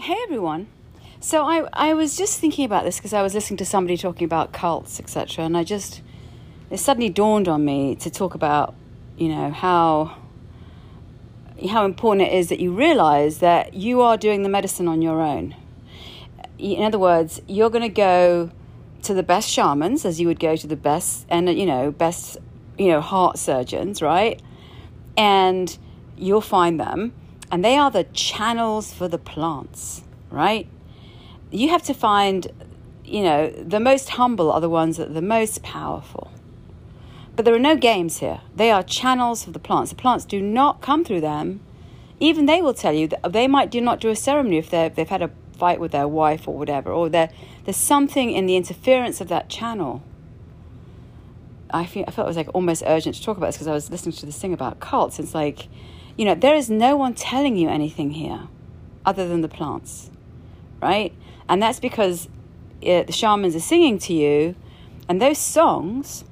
Hey everyone. So I I was just thinking about this because I was listening to somebody talking about cults, etc. And I just it suddenly dawned on me to talk about, you know, how how important it is that you realize that you are doing the medicine on your own. In other words, you're going to go to the best shamans as you would go to the best and you know best you know heart surgeons, right? And you'll find them and they are the channels for the plants, right? You have to find, you know, the most humble are the ones that are the most powerful. But there are no games here. They are channels for the plants. The plants do not come through them. Even they will tell you that they might do not do a ceremony if they've had a fight with their wife or whatever, or there's something in the interference of that channel. I, feel, I felt it was like almost urgent to talk about this because I was listening to this thing about cults. It's like, you know, there is no one telling you anything here other than the plants, right? And that's because it, the shamans are singing to you, and those songs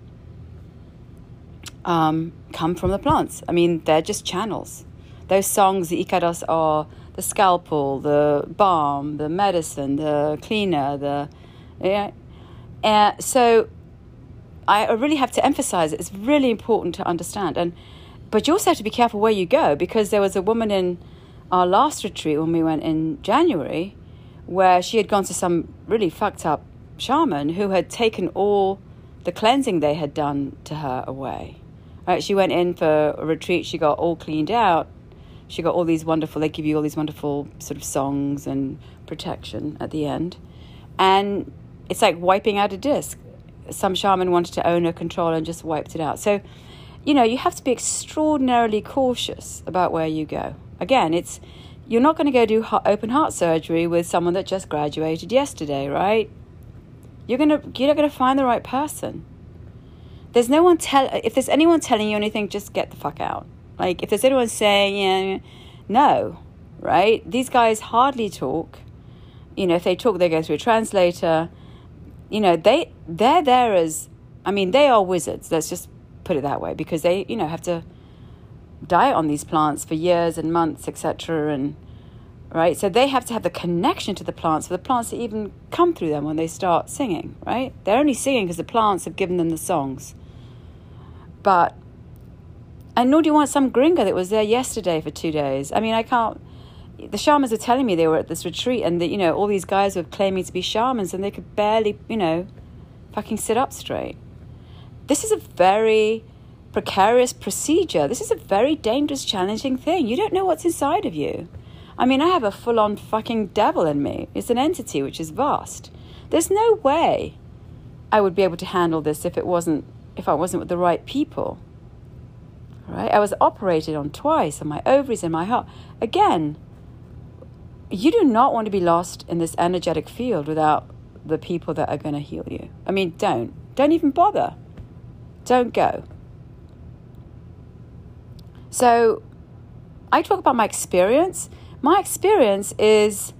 um, come from the plants. I mean, they're just channels. Those songs, the icaros, are the scalpel, the balm, the medicine, the cleaner, the. Yeah. Uh, so I really have to emphasize it. It's really important to understand. And but you also have to be careful where you go because there was a woman in our last retreat when we went in January where she had gone to some really fucked up shaman who had taken all the cleansing they had done to her away. Right, she went in for a retreat, she got all cleaned out. She got all these wonderful, they give you all these wonderful sort of songs and protection at the end. And it's like wiping out a disc. Some shaman wanted to own a control and just wiped it out. So you know, you have to be extraordinarily cautious about where you go. Again, it's you're not going to go do open heart surgery with someone that just graduated yesterday, right? You're going to you're not going to find the right person. There's no one tell if there's anyone telling you anything, just get the fuck out. Like if there's anyone saying, yeah, no, right? These guys hardly talk. You know, if they talk, they go through a translator. You know, they they're there as I mean, they are wizards. Let's just put it that way, because they, you know, have to diet on these plants for years and months, etc. And right, so they have to have the connection to the plants for the plants to even come through them when they start singing. Right, they're only singing because the plants have given them the songs. But and nor do you want some gringo that was there yesterday for two days. I mean, I can't. The shamans were telling me they were at this retreat, and that you know all these guys were claiming to be shamans, and they could barely, you know, fucking sit up straight. This is a very precarious procedure. This is a very dangerous, challenging thing. You don't know what's inside of you. I mean, I have a full on fucking devil in me. It's an entity which is vast. There's no way I would be able to handle this if it wasn't if I wasn't with the right people. Right? I was operated on twice on my ovaries and my heart. Again, you do not want to be lost in this energetic field without the people that are going to heal you. I mean, don't. Don't even bother. Don't go. So, I talk about my experience. My experience is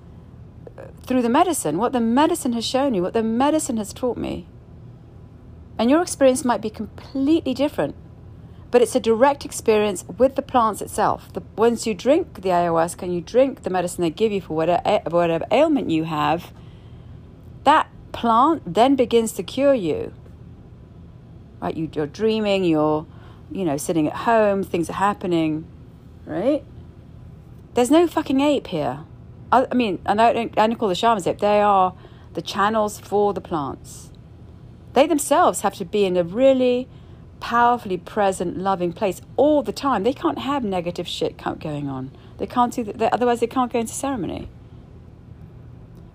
uh, through the medicine, what the medicine has shown you, what the medicine has taught me. And your experience might be completely different, but it's a direct experience with the plants itself. The, once you drink the ayahuasca and you drink the medicine they give you for whatever, eh, whatever ailment you have, that plant then begins to cure you right? You, you're dreaming, you're, you know, sitting at home, things are happening, right? There's no fucking ape here. I, I mean, and I don't, I don't call the shamans ape. They are the channels for the plants. They themselves have to be in a really powerfully present, loving place all the time. They can't have negative shit going on. They can't do that. Otherwise, they can't go into ceremony.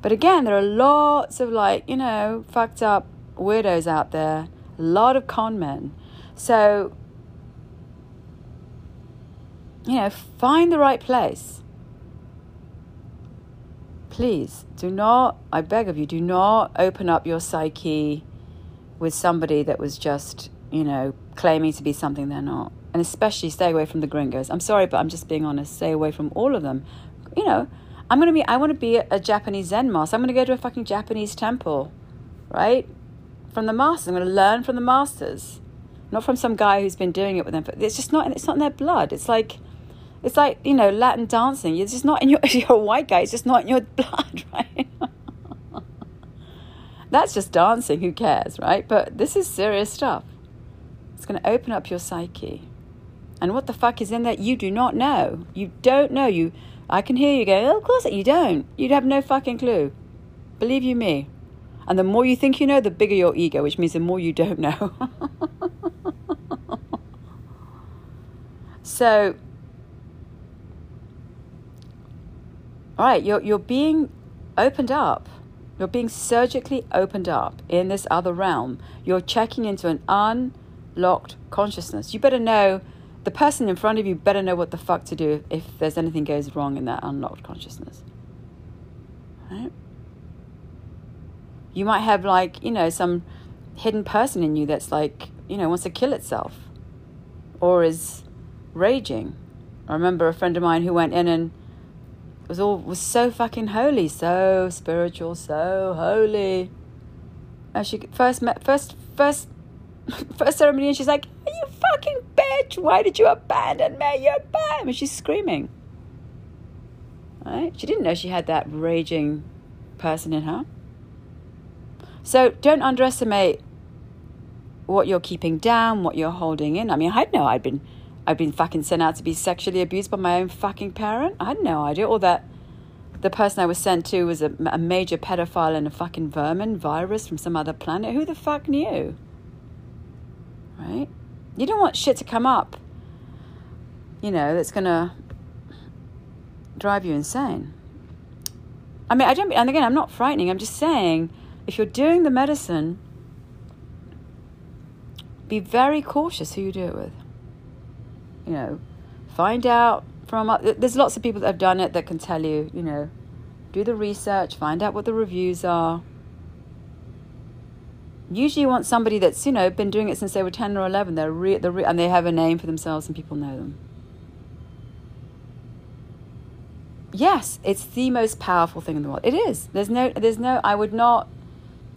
But again, there are lots of like, you know, fucked up weirdos out there a lot of con men. So, you know, find the right place. Please do not, I beg of you, do not open up your psyche with somebody that was just, you know, claiming to be something they're not. And especially stay away from the gringos. I'm sorry, but I'm just being honest. Stay away from all of them. You know, I'm to be, I want to be a, a Japanese Zen master. I'm to go to a fucking Japanese temple, right? From the masters. I'm going to learn from the masters, not from some guy who's been doing it with them. But it's just not. It's not in their blood. It's like It's like, you know, Latin dancing. It's just not in your, you're a white guy, it's just not in your blood, right? That's just dancing, who cares, right? But this is serious stuff. It's going to open up your psyche. And what the fuck is in that? You do not know. You don't know. You, I can hear you go, oh, of course you don't. You'd have no fucking clue. Believe you me. And the more you think you know, the bigger your ego, which means the more you don't know. so, all right, you're, you're being opened up. You're being surgically opened up in this other realm. You're checking into an unlocked consciousness. You better know, the person in front of you better know what the fuck to do if there's anything goes wrong in that unlocked consciousness. Right? You might have like, you know, some hidden person in you that's like, you know, wants to kill itself or is raging. I remember a friend of mine who went in and was all was so fucking holy, so spiritual, so holy. And she first met first first first ceremony and she's like, You fucking bitch, why did you abandon me? You abandoned me she's screaming. Right? She didn't know she had that raging person in her. So don't underestimate what you're keeping down, what you're holding in. I mean, I no, I'd been, I'd been fucking sent out to be sexually abused by my own fucking parent. I had no idea. Or that the person I was sent to was a, a major pedophile and a fucking vermin virus from some other planet. Who the fuck knew? Right? You don't want shit to come up, you know, that's to drive you insane. I mean, I don't, and again, I'm not frightening. I'm just saying if you're doing the medicine, be very cautious who you do it with. You know, find out from there's lots of people that have done it that can tell you, you know, do the research, find out what the reviews are. Usually, you want somebody that's you know been doing it since they were ten or eleven. They're re- they're re- and they have a name for themselves and people know them. Yes, it's the most powerful thing in the world. It is. There's no. There's no. I would not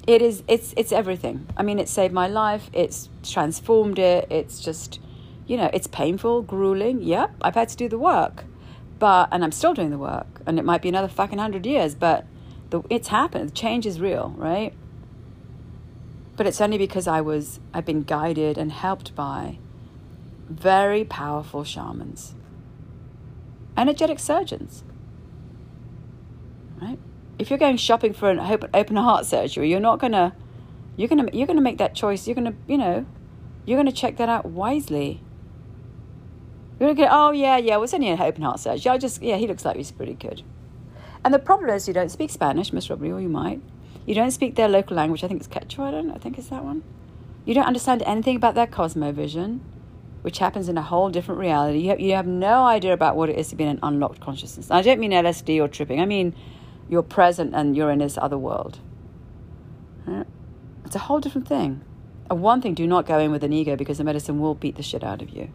it is it's it's everything. I mean it saved my life it's transformed it it's just you know it's painful grueling yep i've had to do the work. But and i'm still doing the work and it might be another fucking 100 years but the, it's happened the change is real right? But it's only because i was i've been guided and helped by very powerful shamans. Energetic surgeons. Right if you're going shopping for an open heart surgery, you're not gonna you're gonna you're gonna make that choice. You're gonna you know you're gonna check that out wisely. You're gonna go, oh yeah, yeah, well, only an open heart surgery. I just yeah, he looks like he's pretty good. And the problem is you don't speak Spanish, Miss Robbery, or you might. You don't speak their local language. I think it's Quechua. I don't. I think it's that one. You don't understand anything about their cosmovision, which happens in a whole different reality. You have, you have no idea about what it is to be in an unlocked consciousness. I don't mean LSD or tripping. I mean you're present and you're in this other world. It's a whole different thing. And one thing, do not go in with an ego because the medicine will beat the shit out of you.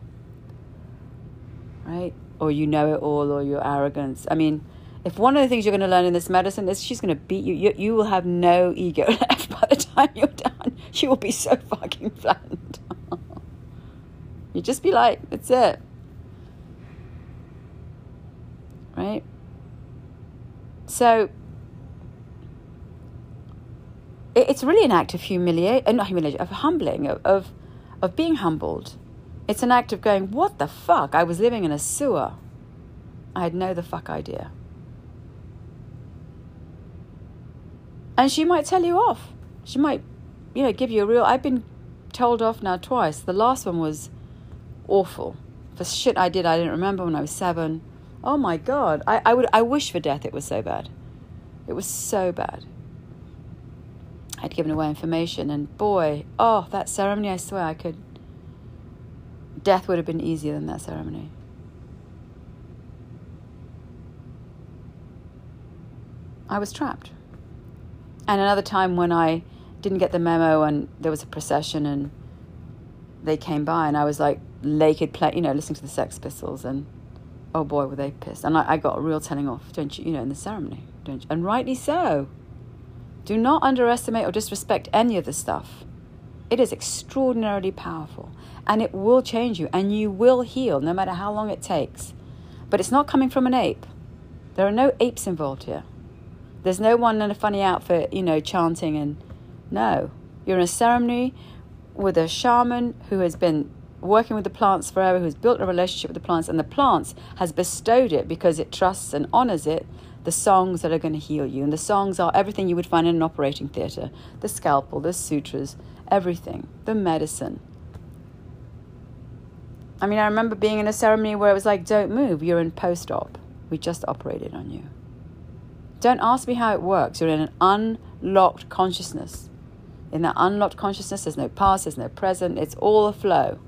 Right? Or you know it all, or your arrogance. I mean, if one of the things you're going to learn in this medicine is she's going to beat you, you, you will have no ego left by the time you're done. You will be so fucking flattened. you just be like, that's it. Right? So it's really an act of humiliation, uh, not humiliation, of humbling, of, of, of being humbled. It's an act of going, what the fuck? I was living in a sewer. I had no the fuck idea. And she might tell you off. She might, you know, give you a real. I've been told off now twice. The last one was awful for shit I did I didn't remember when I was seven. Oh my God. I, I, would, I wish for death it was so bad. It was so bad. I'd given away information, and boy, oh, that ceremony, I swear I could. Death would have been easier than that ceremony. I was trapped. And another time when I didn't get the memo and there was a procession and they came by and I was like naked, play, you know, listening to the Sex Pistols and oh boy, were they pissed. And I, I got a real telling off, don't you, you know, in the ceremony, don't you? And rightly so. Do not underestimate or disrespect any of this stuff. It is extraordinarily powerful and it will change you and you will heal no matter how long it takes. But it's not coming from an ape. There are no apes involved here. There's no one in a funny outfit, you know, chanting and no. You're in a ceremony with a shaman who has been working with the plants forever, who's built a relationship with the plants, and the plants has bestowed it because it trusts and honors it the songs that are going to heal you. And the songs are everything you would find in an operating theatre the scalpel, the sutures, everything, the medicine. I mean, I remember being in a ceremony where it was like, don't move, you're in post op. We just operated on you. Don't ask me how it works. You're in an unlocked consciousness. In that unlocked consciousness, there's no past, there's no present, it's all a flow.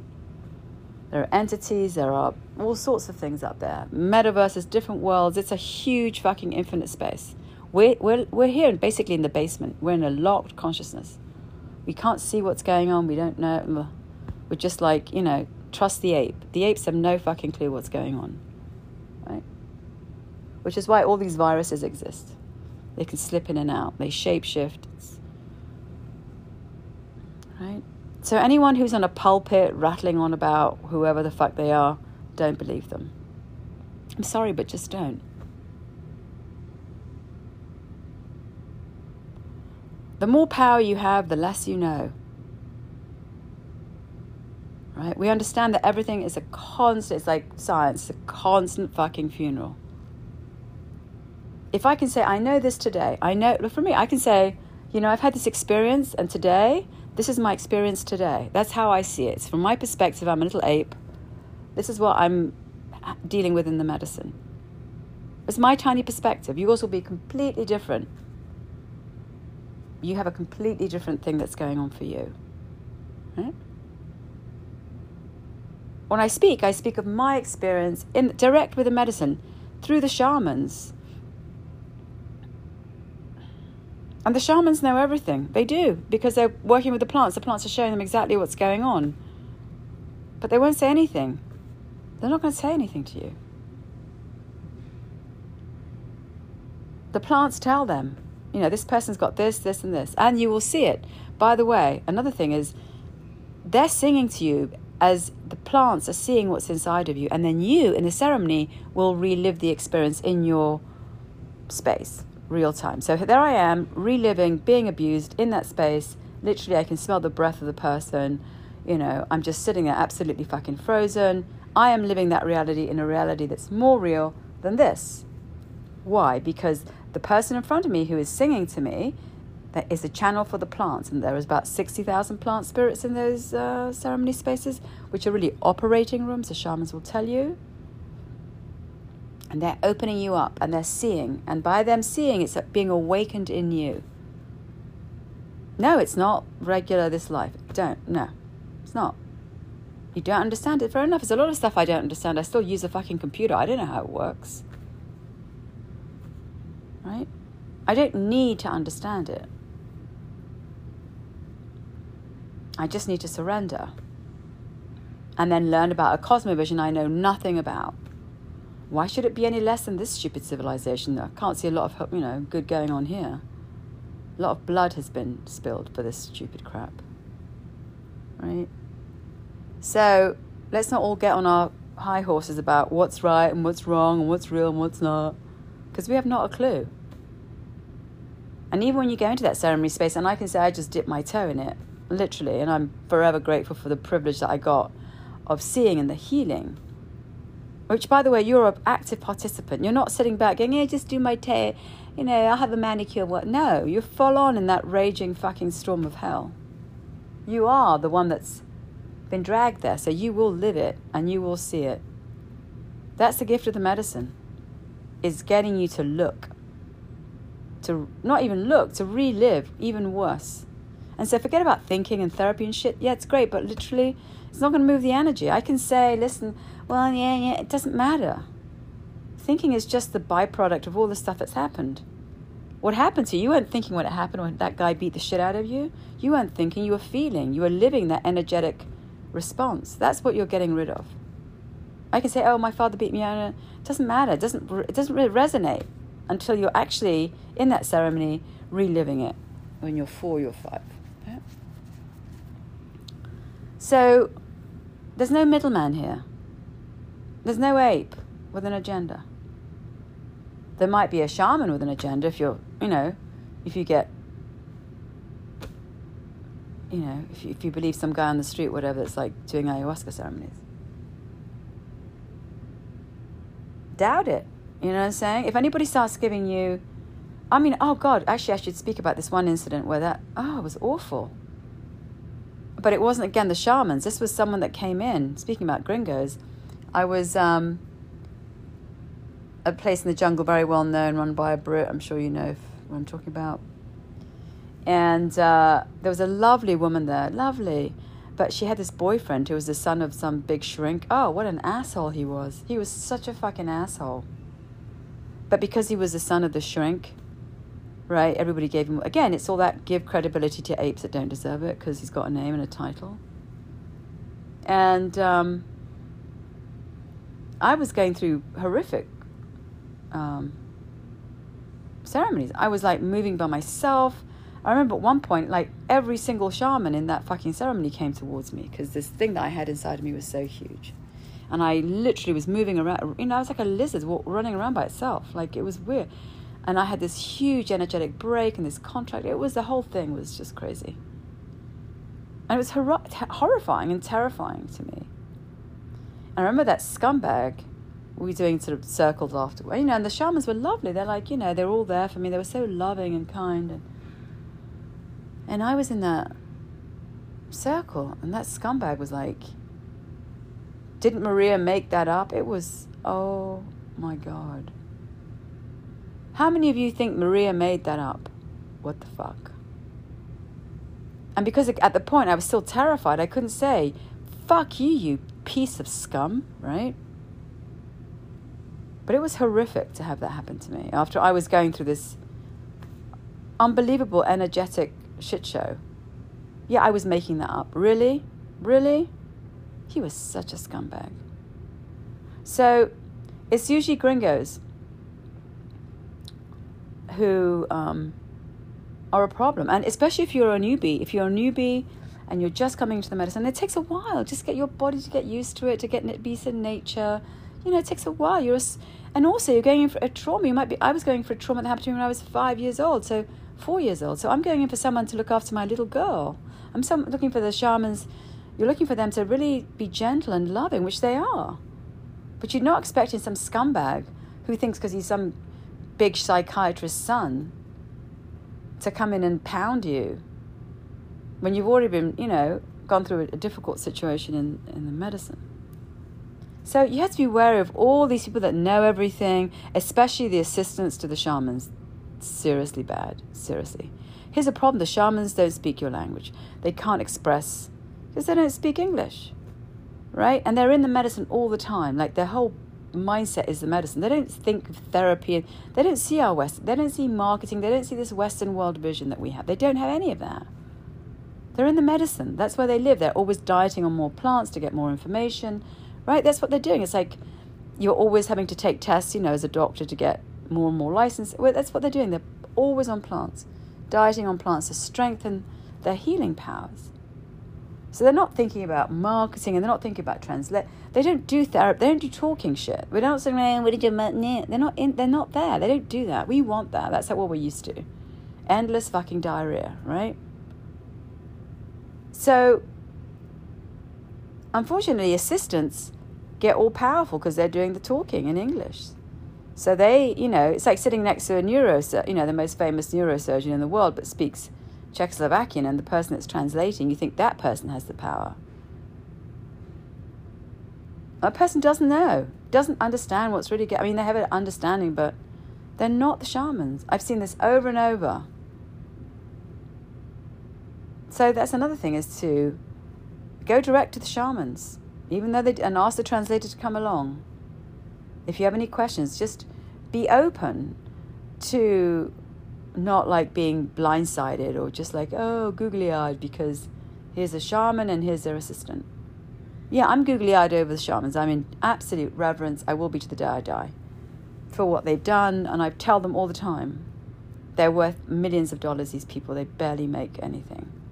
There are entities, there are all sorts of things up there. Metaverses, different worlds. It's a huge fucking infinite space. We're, we're, we're here basically in the basement. We're in a locked consciousness. We can't see what's going on. We don't know. We're just like, you know, trust the ape. The apes have no fucking clue what's going on. Right? Which is why all these viruses exist. They can slip in and out, they shapeshift. right? So anyone who's on a pulpit rattling on about whoever the fuck they are, don't believe them. I'm sorry, but just don't. The more power you have, the less you know. Right? We understand that everything is a constant, it's like science, it's a constant fucking funeral. If I can say, I know this today, I know, look for me, I can say, you know, I've had this experience, and today this is my experience today. That's how I see it. From my perspective, I'm a little ape. This is what I'm dealing with in the medicine. It's my tiny perspective. Yours will be completely different. You have a completely different thing that's going on for you. Right? When I speak, I speak of my experience in direct with the medicine through the shamans And the shamans know everything. They do because they're working with the plants. The plants are showing them exactly what's going on. But they won't say anything. They're not going to say anything to you. The plants tell them, you know, this person's got this, this, and this. And you will see it. By the way, another thing is they're singing to you as the plants are seeing what's inside of you. And then you, in the ceremony, will relive the experience in your space real time. So there I am, reliving being abused in that space. Literally, I can smell the breath of the person. You know, I'm just sitting there absolutely fucking frozen. I am living that reality in a reality that's more real than this. Why? Because the person in front of me who is singing to me that is a channel for the plants, and there is about 60,000 plant spirits in those uh, ceremony spaces, which are really operating rooms, the shamans will tell you and they're opening you up and they're seeing. And by them seeing, it's being awakened in you. No, it's not regular this life. Don't. No, it's not. You don't understand it. Fair enough. There's a lot of stuff I don't understand. I still use a fucking computer. I don't know how it works. Right? I don't need to understand it. I just need to surrender and then learn about a cosmovision I know nothing about. Why should it be any less than this stupid civilization? I can't see a lot of, you know, good going on here. A lot of blood has been spilled for this stupid crap. Right? So let's not all get on our high horses about what's right and what's wrong and what's real and what's not, because we have not a clue. And even when you go into that ceremony space, and I can say I just dipped my toe in it, literally, and I'm forever grateful for the privilege that I got of seeing and the healing which, by the way, you're an active participant. You're not sitting back going, yeah, just do my tail. You know, I'll have a manicure. What? No, you're full on in that raging fucking storm of hell. You are the one that's been dragged there. So you will live it and you will see it. That's the gift of the medicine, is getting you to look. To not even look, to relive even worse. And so forget about thinking and therapy and shit. Yeah, it's great, but literally, it's not going to move the energy. I can say, listen, well, yeah, yeah, it doesn't matter. Thinking is just the byproduct of all the stuff that's happened. What happened to you? You weren't thinking when it happened when that guy beat the shit out of you. You weren't thinking, you were feeling. You were living that energetic response. That's what you're getting rid of. I can say, oh, my father beat me out. It doesn't matter. It doesn't, it doesn't really resonate until you're actually in that ceremony reliving it when you're four, you're five. Yeah? So there's no middleman here. There's no ape. with an agenda. There might be a shaman with an agenda if you're, you know, if you get, you know, if you, if you believe some guy on the street, whatever, that's like doing ayahuasca ceremonies. Doubt it. You know what I'm saying? If anybody starts giving you, I mean, oh God, actually, I should speak about this one incident where that, oh, it was awful. But it wasn't, again, the shamans. This was someone that came in, speaking about gringos. I was, um, a place in the jungle, very well known, run by a Brit. I'm sure you know what I'm talking about. And uh, there was a lovely woman there, lovely. But she had this boyfriend who was the son of some big shrink. Oh, what an asshole he was. He was such a fucking asshole. But because he was the son of the shrink, right, everybody gave him. Again, it's all that give credibility to apes that don't deserve it because he's got a name and a title. And um, I was going through horrific um, ceremonies. I was like moving by myself. I remember at one point, like every single shaman in that fucking ceremony came towards me because this thing that I had inside of me was so huge. And I literally was moving around, you know, I was like a lizard running around by itself. Like it was weird. And I had this huge energetic break and this contract. It was the whole thing was just crazy. And it was hor- horrifying and terrifying to me. I remember that scumbag we were doing sort of circles after, you know, and the shamans were lovely. They're like, you know, they're all there for me. They were so loving and kind. And, and I was in that circle, and that scumbag was like, didn't Maria make that up? It was, oh my God. How many of you think Maria made that up? What the fuck? And because at the point I was still terrified, I couldn't say, fuck you, you piece of scum, right? But it was horrific to have that happen to me after I was going through this unbelievable energetic shit show. Yeah, I was making that up. Really? Really? He was such a scumbag. So it's usually gringos who um, are a problem. And especially if you're a newbie, if you're a newbie and you're just coming to the medicine, it takes a while. Just get your body to get used to it, to get be in nature, you know, it takes a while. You're a, and also you're going in for a trauma. You might be. I was going for a trauma that happened to me when I was five years old, so four years old. So I'm going in for someone to look after my little girl. I'm some, looking for the shamans. You're looking for them to really be gentle and loving, which they are. But you're not expecting some scumbag who thinks because he's some big psychiatrist's son to come in and pound you when you've already been, you know, gone through a, difficult situation in, in the medicine. So you have to be wary of all these people that know everything, especially the assistants to the shamans. Seriously bad, seriously. Here's a problem the shamans don't speak your language, they can't express because they don't speak English, right? And they're in the medicine all the time. Like their whole mindset is the medicine. They don't think of therapy. They don't see our West. They don't see marketing. They don't see this Western world vision that we have. They don't have any of that. They're in the medicine. That's where they live. They're always dieting on more plants to get more information right? That's what they're doing. It's like you're always having to take tests, you know, as a doctor to get more and more license. Well, that's what they're doing. They're always on plants, dieting on plants to strengthen their healing powers. So they're not thinking about marketing and they're not thinking about translate. They don't do therapy. They don't do talking shit. We're not saying, hey, what did you They're not in. They're not there. They don't do that. We want that. That's what we're used to. Endless fucking diarrhea, right? So unfortunately, assistants get all powerful because they're doing the talking in English. So they, you know, it's like sitting next to a neuro, you know, the most famous neurosurgeon in the world, but speaks Czechoslovakian, and the person that's translating, you think that person has the power. That person doesn't know, doesn't understand what's really. Get, I mean, they have an understanding, but they're not the shamans. I've seen this over and over. So that's another thing is to Go direct to the shamans, even though they and ask the translator to come along. If you have any questions, just be open to not like being blindsided or just like oh googly eyed because here's a shaman and here's their assistant. Yeah, I'm googly eyed over the shamans. I'm in absolute reverence. I will be to the day I die for what they've done, and I tell them all the time. They're worth millions of dollars, these people. They barely make anything.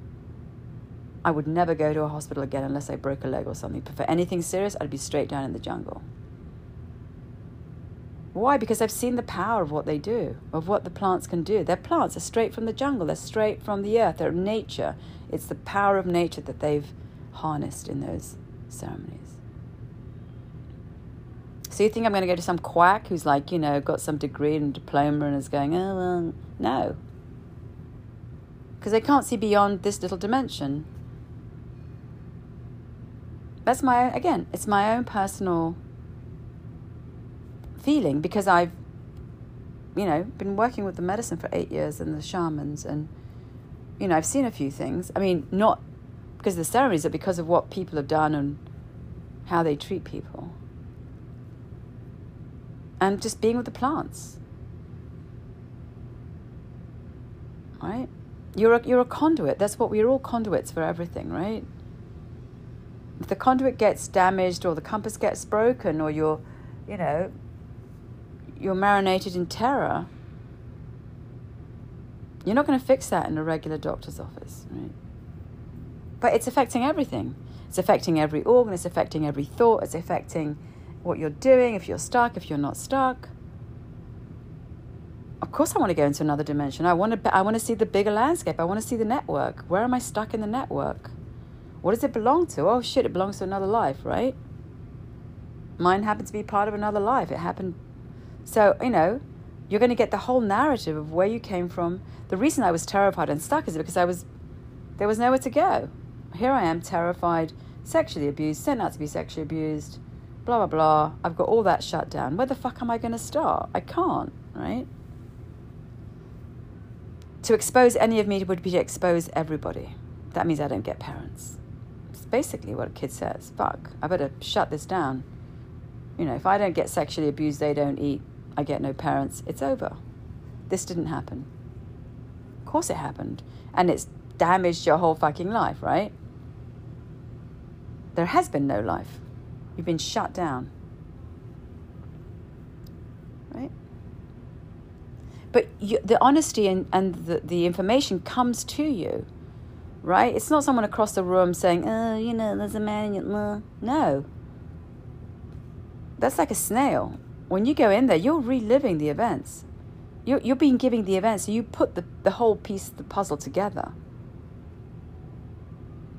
I would never go to a hospital again unless I broke a leg or something. But for anything serious, I'd be straight down in the jungle. Why? Because I've seen the power of what they do, of what the plants can do. They're plants, they're straight from the jungle, they're straight from the earth, they're nature. It's the power of nature that they've harnessed in those ceremonies. So you think I'm going to go to some quack who's like, you know, got some degree and diploma and is going, oh, well, no. Because they can't see beyond this little dimension. That's my, again, it's my own personal feeling because I've, you know, been working with the medicine for eight years and the shamans and, you know, I've seen a few things. I mean, not because of the ceremonies, but because of what people have done and how they treat people and just being with the plants. Right? You're a, you're a conduit. That's what we're all conduits for everything, right? If the conduit gets damaged or the compass gets broken or you're, you know, you're marinated in terror, you're not going to fix that in a regular doctor's office, right? But it's affecting everything. It's affecting every organ, it's affecting every thought, it's affecting what you're doing, if you're stuck, if you're not stuck. Of course, I want to go into another dimension. I want to, I want to see the bigger landscape. I want to see the network. Where am I stuck in the network? What does it belong to? Oh, shit, it belongs to another life, right? Mine happened to be part of another life. It happened. So, you know, you're going to get the whole narrative of where you came from. The reason I was terrified and stuck is because I was, there was nowhere to go. Here I am, terrified, sexually abused, sent out to be sexually abused blah, blah, blah. I've got all that shut down. Where the fuck am I going to start? I can't, right? To expose any of me would be to expose everybody. That means I don't get parents. Basically what a kid says. Fuck, I better shut this down. You know, if I don't get sexually abused, they don't eat, I get no parents, it's over. This didn't happen. Of course it happened. And it's damaged your whole fucking life, right? There has been no life. You've been shut down. Right? But you, the honesty and, and the, the information comes to you, right? It's not someone across the room saying, oh, you know, there's a man in your... No. That's like a snail. When you go in there, you're reliving the events. You're, you're being given the events, so you put the, the whole piece of the puzzle together.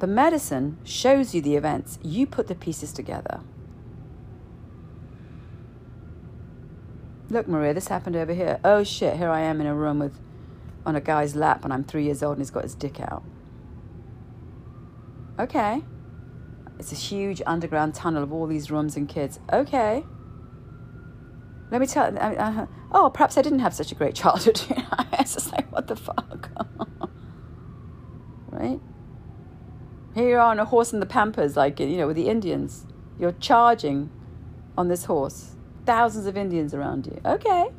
The medicine shows you the events, you put the pieces together. Look, Maria, this happened over here. Oh shit, here I am in a room with on a guy's lap and I'm three years old and he's got his dick out. Okay. It's a huge underground tunnel of all these rooms and kids. Okay. Let me tell. Uh, uh, oh, perhaps I didn't have such a great childhood. it's just like, what the fuck? right? Here you are on a horse in the pampas, like, you know, with the Indians. You're charging on this horse. Thousands of Indians around you. Okay.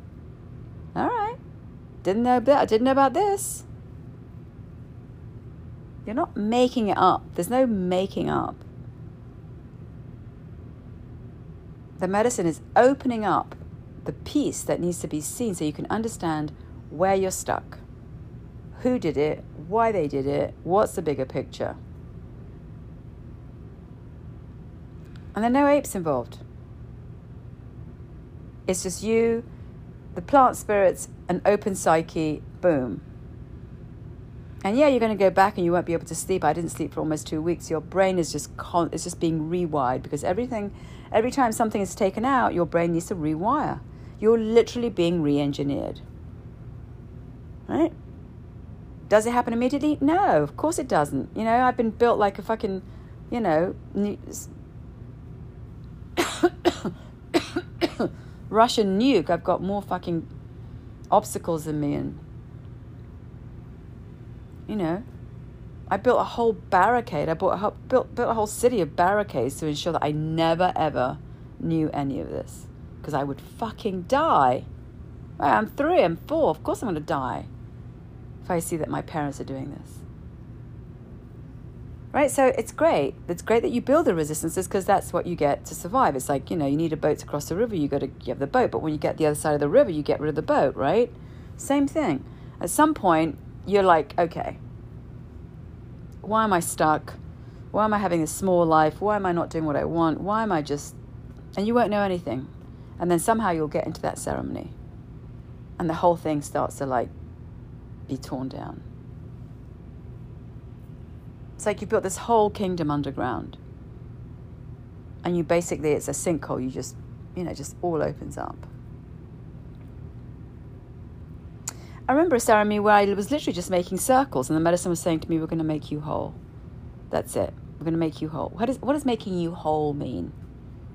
All right. Didn't know that. I didn't know about this. You're not making it up. There's no making up. The medicine is opening up the piece that needs to be seen so you can understand where you're stuck. Who did it? Why they did it? What's the bigger picture? And there are no apes involved. It's just you, the plant spirits, an open psyche, boom. And yeah, you're going to go back and you won't be able to sleep. I didn't sleep for almost two weeks. Your brain is just con- it's just being rewired because everything, every time something is taken out, your brain needs to rewire. You're literally being re-engineered. Right? Does it happen immediately? No, of course it doesn't. You know, I've been built like a fucking, you know, Russian nuke. I've got more fucking obstacles than me, and you know, I built a whole barricade. I built a whole, built built a whole city of barricades to ensure that I never ever knew any of this because I would fucking die. I'm three. I'm four. Of course I'm going to die if I see that my parents are doing this right? So it's great. It's great that you build the resistances because that's what you get to survive. It's like you know you need a boat to cross the river. You got to have the boat, but when you get the other side of the river, you get rid of the boat, right? Same thing. At some point, you're like, okay, why am I stuck? Why am I having a small life? Why am I not doing what I want? Why am I just? And you won't know anything And then somehow you'll get into that ceremony. And the whole thing starts to like be torn down. It's like you've built this whole kingdom underground. And you basically, it's a sinkhole. You just, you know, just all opens up. I remember a ceremony where I was literally just making circles, and the medicine was saying to me, We're going to make you whole. That's it. We're going to make you whole. What, is, what does making you whole mean?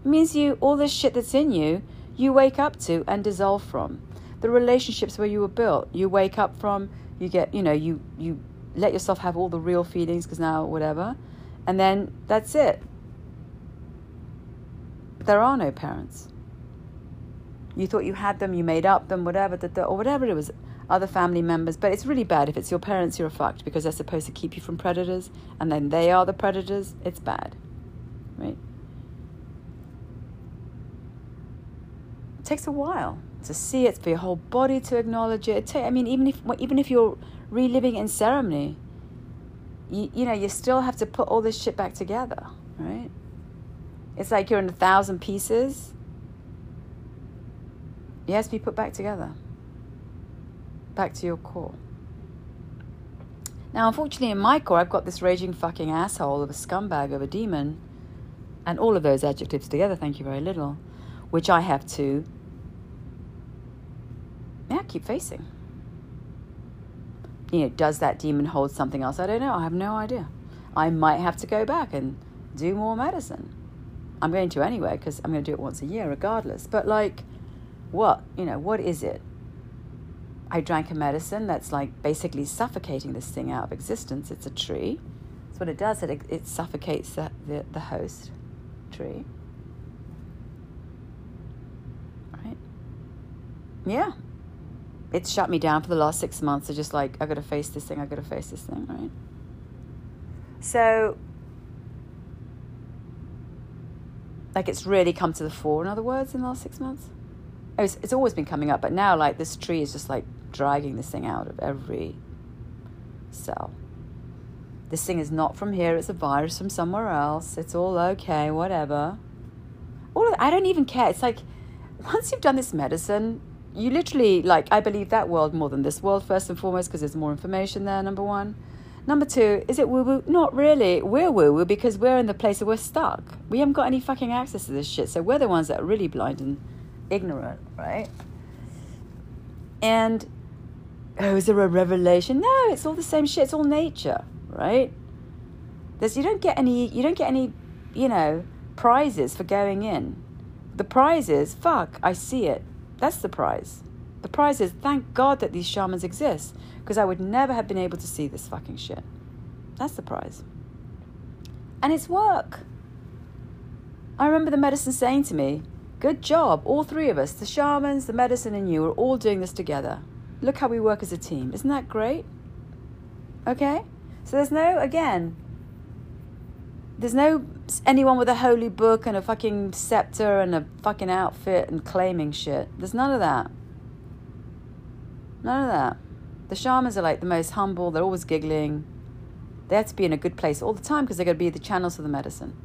It means you, all this shit that's in you, you wake up to and dissolve from. The relationships where you were built, you wake up from, you get, you know, you, you let yourself have all the real feelings because now, whatever. And then that's it. There are no parents. You thought you had them, you made up them, whatever, or whatever it was other family members. But it's really bad if it's your parents, you're fucked because they're supposed to keep you from predators and then they are the predators. It's bad, right? It takes a while to see it, for your whole body to acknowledge it. it I mean, even if even if you're reliving in ceremony, you, you know, you still have to put all this shit back together, right? It's like you're in a thousand pieces. It has to be put back together back to your core. Now, unfortunately, in my core, I've got this raging fucking asshole of a scumbag of a demon, and all of those adjectives together, thank you very little, which I have to, yeah, keep facing. You know, does that demon hold something else? I don't know. I have no idea. I might have to go back and do more medicine. I'm going to anyway because I'm going to do it once a year regardless. But, like, what? You know, what is it? I drank a medicine that's like basically suffocating this thing out of existence. It's a tree. That's what it does. It, it suffocates the, the, the host tree. Right? Yeah. It's shut me down for the last six months. So just like, I got to face this thing, I got to face this thing, right? So, like, it's really come to the fore, in other words, in the last six months. It's, it's always been coming up, but now, like, this tree is just like dragging this thing out of every cell. This thing is not from here, it's a virus from somewhere else. It's all okay, whatever. All of, I don't even care. It's like once you've done this medicine, you literally like I believe that world more than this world first and foremost because there's more information there number 1. Number 2, is it woo woo? Not really. We're woo woo because we're in the place where we're stuck. We haven't got any fucking access to this shit. So we're the ones that are really blind and ignorant, right? And oh, is there a revelation? No, it's all the same shit. It's all nature, right? There's you don't get any you don't get any, you know, prizes for going in. The prize is fuck, I see it. That's the prize. The prize is thank God that these shamans exist because I would never have been able to see this fucking shit. That's the prize. And it's work. I remember the medicine saying to me, Good job, all three of us, the shamans, the medicine, and you, are all doing this together. Look how we work as a team. Isn't that great? Okay? So there's no, again, there's no anyone with a holy book and a fucking scepter and a fucking outfit and claiming shit. There's none of that. None of that. The shamans are like the most humble, they're always giggling. They have to be in a good place all the time because they're going to be the channels for the medicine.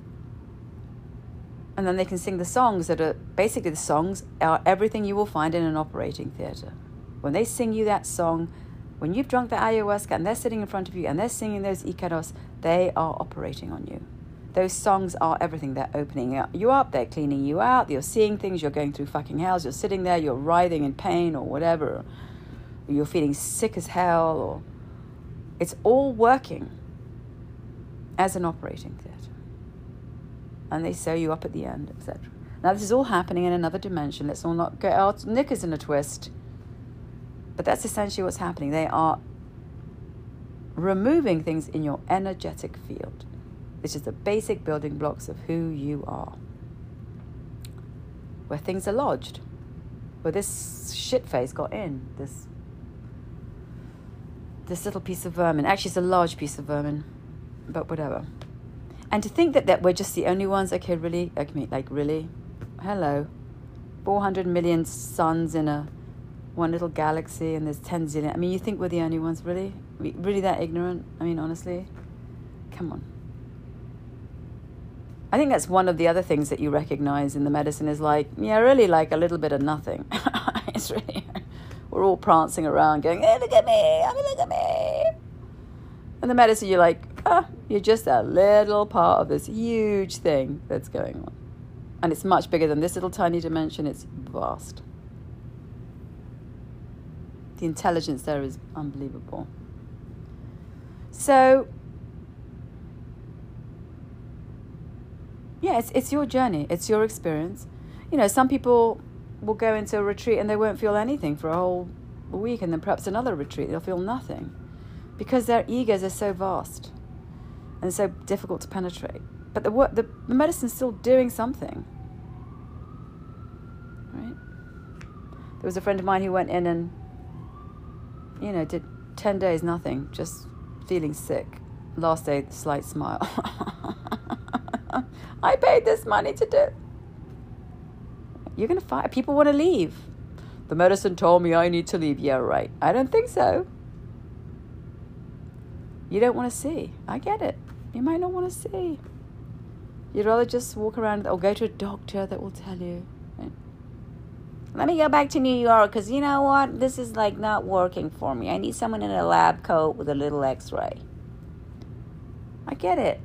And then they can sing the songs that are basically the songs are everything you will find in an operating theatre. When they sing you that song, when you've drunk the ayahuasca and they're sitting in front of you and they're singing those icaros, they are operating on you. Those songs are everything. They're opening you up, they're cleaning you out, you're seeing things, you're going through fucking hells, you're sitting there, you're writhing in pain or whatever, you're feeling sick as hell, or it's all working as an operating theatre. And they sew you up at the end, etc. Now, this is all happening in another dimension. Let's all not get our knickers in a twist. But that's essentially what's happening. They are removing things in your energetic field, which is the basic building blocks of who you are. Where things are lodged, where this shit face got in, this this little piece of vermin. Actually, it's a large piece of vermin, but whatever. And to think that, that we're just the only ones, okay, really, okay, like really, hello, 400 million suns in a one little galaxy and there's 10 zillion. I mean, you think we're the only ones, really? Really that ignorant? I mean, honestly? Come on. I think that's one of the other things that you recognize in the medicine is like, yeah, really like a little bit of nothing. it's really, we're all prancing around going, hey, look at me, oh, look at me. And the medicine, you're like, ah, you're just a little part of this huge thing that's going on. And it's much bigger than this little tiny dimension, it's vast. The intelligence there is unbelievable. So, yeah, it's, it's your journey, it's your experience. You know, some people will go into a retreat and they won't feel anything for a whole week, and then perhaps another retreat, they'll feel nothing because their egos are so vast and so difficult to penetrate. But the, the, the medicine's still doing something. Right? There was a friend of mine who went in and, you know, did 10 days nothing, just feeling sick. Last day, slight smile. I paid this money to do. You're going to fight. People want to leave. The medicine told me I need to leave. Yeah, right. I don't think so. You don't want to see. I get it. You might not want to see. You'd rather just walk around or go to a doctor that will tell you. Let me go back to New York because you know what? This is like not working for me. I need someone in a lab coat with a little x ray. I get it.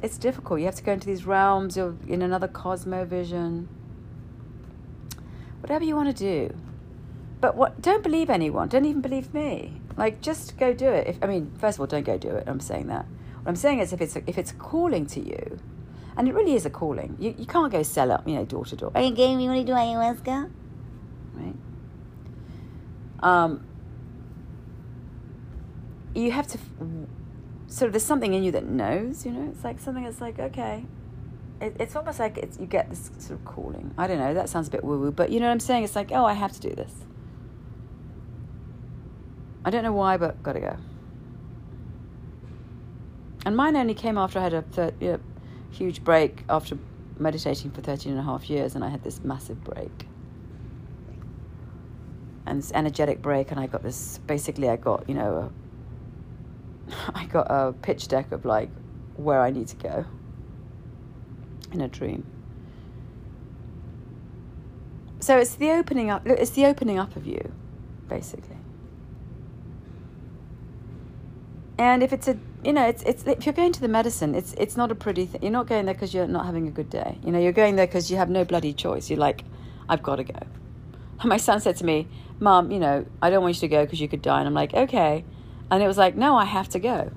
It's difficult. You have to go into these realms. You're in another cosmovision. Whatever you want to do. But what? Don't believe anyone. Don't even believe me. Like, just go do it. If I mean, first of all, don't go do it. I'm saying that. What I'm saying is, if it's if it's calling to you, and it really is a calling, you, you can't go sell up, you know, door to door. Are you game? You want to do ayahuasca? Right. Um. You have to sort of there's something in you that knows. You know, it's like something that's like okay. It, it's almost like it's, you get this sort of calling. I don't know. That sounds a bit woo woo, but you know what I'm saying. It's like oh, I have to do this. I don't know why, but gotta go. And mine only came after I had a thir- you know, huge break after meditating for 13 and a half years, and I had this massive break. And this energetic break, and I got this basically, I got, you know, a, I got a pitch deck of like where I need to go in a dream. So it's the opening up, it's the opening up of you, basically. And if it's a, you know, it's it's if you're going to the medicine, it's it's not a pretty thing. You're not going there because you're not having a good day. You know, you're going there because you have no bloody choice. You're like, I've got to go. And my son said to me, "Mom, you know, I don't want you to go because you could die." And I'm like, "Okay," and it was like, "No, I have to go."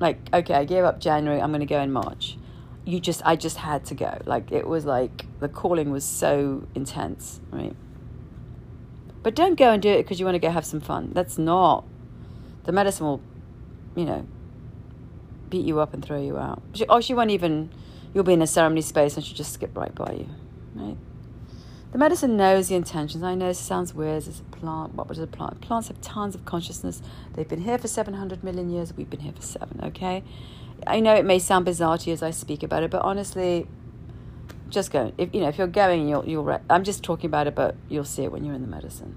Like, okay, I gave up January. I'm going to go in March. You just, I just had to go. Like, it was like the calling was so intense, right? But don't go and do it because you want to go have some fun. That's not. The medicine will you know, beat you up and throw you out. She, or she won't even, you'll be in a ceremony space and she'll just skip right by you, right? The medicine knows the intentions. I know it sounds weird. It's a plant. What was a plant? Plants have tons of consciousness. They've been here for 700 million years. We've been here for seven, okay? I know it may sound bizarre to you as I speak about it, but honestly, just go. If you know, if you're going, you'll you'll. Re- I'm just talking about it, but you'll see it when you're in the medicine.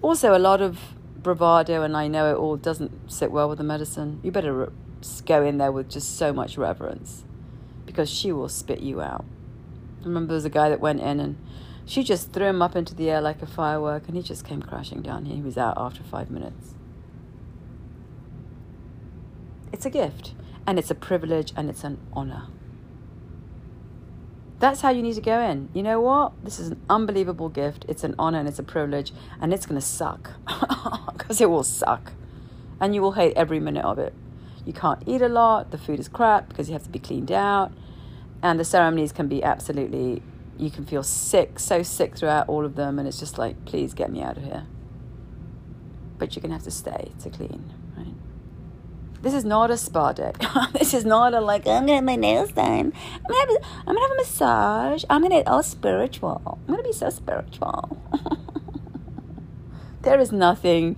Also, a lot of bravado and I know it all doesn't sit well with the medicine, you better re- go in there with just so much reverence because she will spit you out. I remember there was a guy that went in and she just threw him up into the air like a firework and he just came crashing down here. He was out after five minutes. It's a gift and it's a privilege and it's an honor. That's how you need to go in. You know what? This is an unbelievable gift. It's an honor and it's a privilege, and it's going to suck because it will suck. And you will hate every minute of it. You can't eat a lot, the food is crap because you have to be cleaned out, and the ceremonies can be absolutely, you can feel sick, so sick throughout all of them, and it's just like, please get me out of here. But you're to have to stay to clean. Right? This is not a spa day. this is not a like I'm gonna have my nails done. I'm gonna have a, I'm gonna have a massage. I'm gonna all spiritual. I'm gonna be so spiritual. there is nothing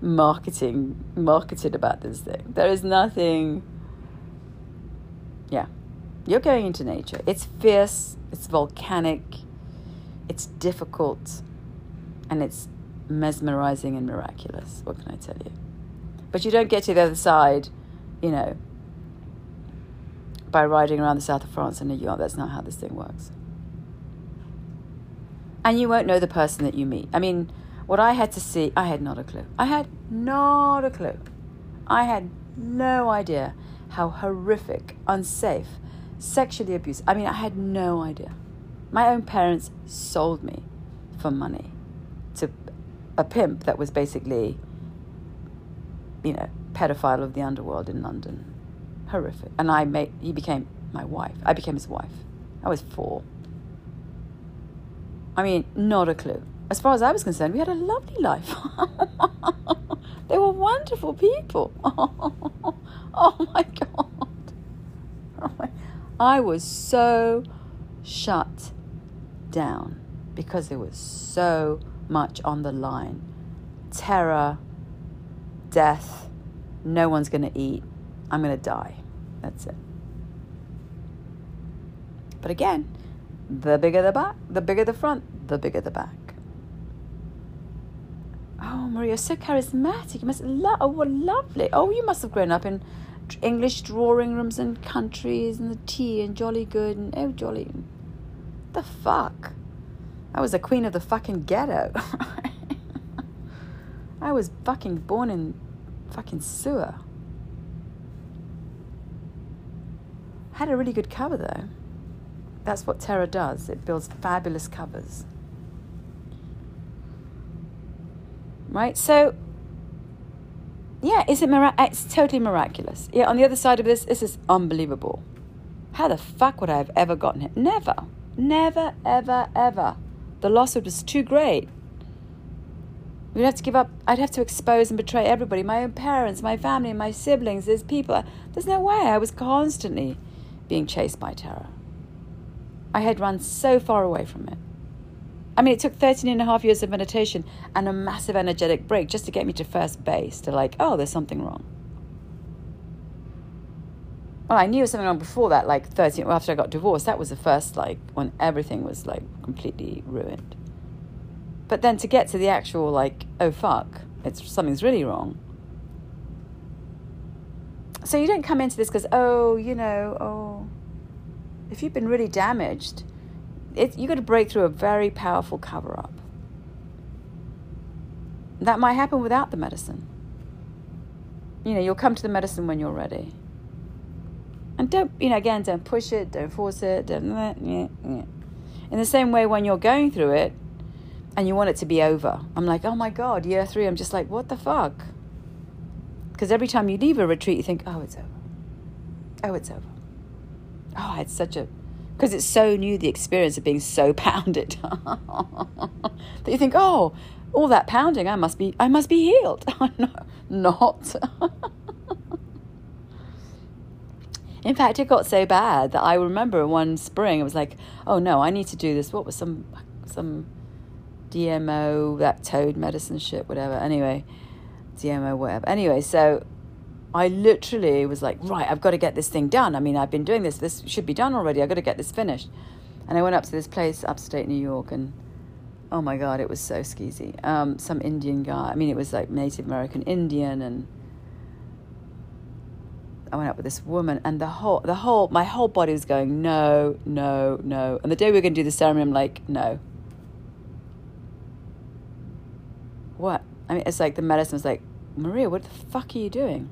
marketing marketed about this thing. There is nothing. Yeah, you're going into nature. It's fierce. It's volcanic. It's difficult, and it's mesmerizing and miraculous. What can I tell you? But you don't get to the other side, you know, by riding around the south of France in a yacht. That's not how this thing works. And you won't know the person that you meet. I mean, what I had to see, I had not a clue. I had not a clue. I had no idea how horrific, unsafe, sexually abused. I mean, I had no idea. My own parents sold me for money to a pimp that was basically, you know, pedophile of the underworld in London. Horrific. And I made, he became my wife. I became his wife. I was four. I mean, not a clue. As far as I was concerned, we had a lovely life. they were wonderful people. oh my God. Oh my. I was so shut down because there was so much on the line terror, death, no one's going to eat, I'm going to die. That's it. But again, the bigger the back, the bigger the front, the bigger the back. Oh, Maria, so charismatic. You must love. Oh, what lovely. Oh, you must have grown up in English drawing rooms and countries and the tea and jolly good and oh, jolly. The fuck? I was a queen of the fucking ghetto. I was fucking born in fucking sewer. Had a really good cover though. That's what terror does. It builds fabulous covers. Right? So yeah, is it mirac- eh, it's totally miraculous. Yeah, on the other side of this, this is unbelievable. How the fuck would I have ever gotten it? Never. Never, ever, ever. The loss was too great. We'd have to give up. I'd have to expose and betray everybody my own parents, my family, my siblings. There's people. There's no way. I was constantly being chased by terror. I had run so far away from it. I mean, it took 13 and a half years of meditation and a massive energetic break just to get me to first base, to like, oh, there's something wrong. Well, I knew something wrong before that, like 13, well, after I got divorced. That was the first, like, when everything was, like, completely ruined. But then to get to the actual, like, oh, fuck, it's something's really wrong. So you don't come into this because, oh, you know, oh, if you've been really damaged, it, you got to break through a very powerful cover up. That might happen without the medicine. You know, you'll come to the medicine when you're ready. And don't, you know, again, don't push it, don't force it, don't. In the same way, when you're going through it and you want it to be over, I'm like, oh my God, year three, I'm just like, what the fuck? Because every time you leave a retreat, you think, oh, it's over. Oh, it's over. Oh, I had such a because it's so new the experience of being so pounded. That you think oh all that pounding i must be i must be healed. No not. In fact it got so bad that i remember one spring it was like oh no i need to do this. What was some some dmo that toad medicine shit whatever. Anyway dmo whatever. Anyway so I literally was like, right, I've got to get this thing done. I mean, I've been doing this. This should be done already. I've got to get this finished. And I went up to this place upstate New York and oh my God, it was so skeezy. Um, some Indian guy. I mean, it was like Native American Indian and I went up with this woman and the whole, the whole, my whole body was going, no, no, no. And the day we were going to do the ceremony, I'm like, no. What? I mean, it's like the medicine was like, Maria, what the fuck are you doing?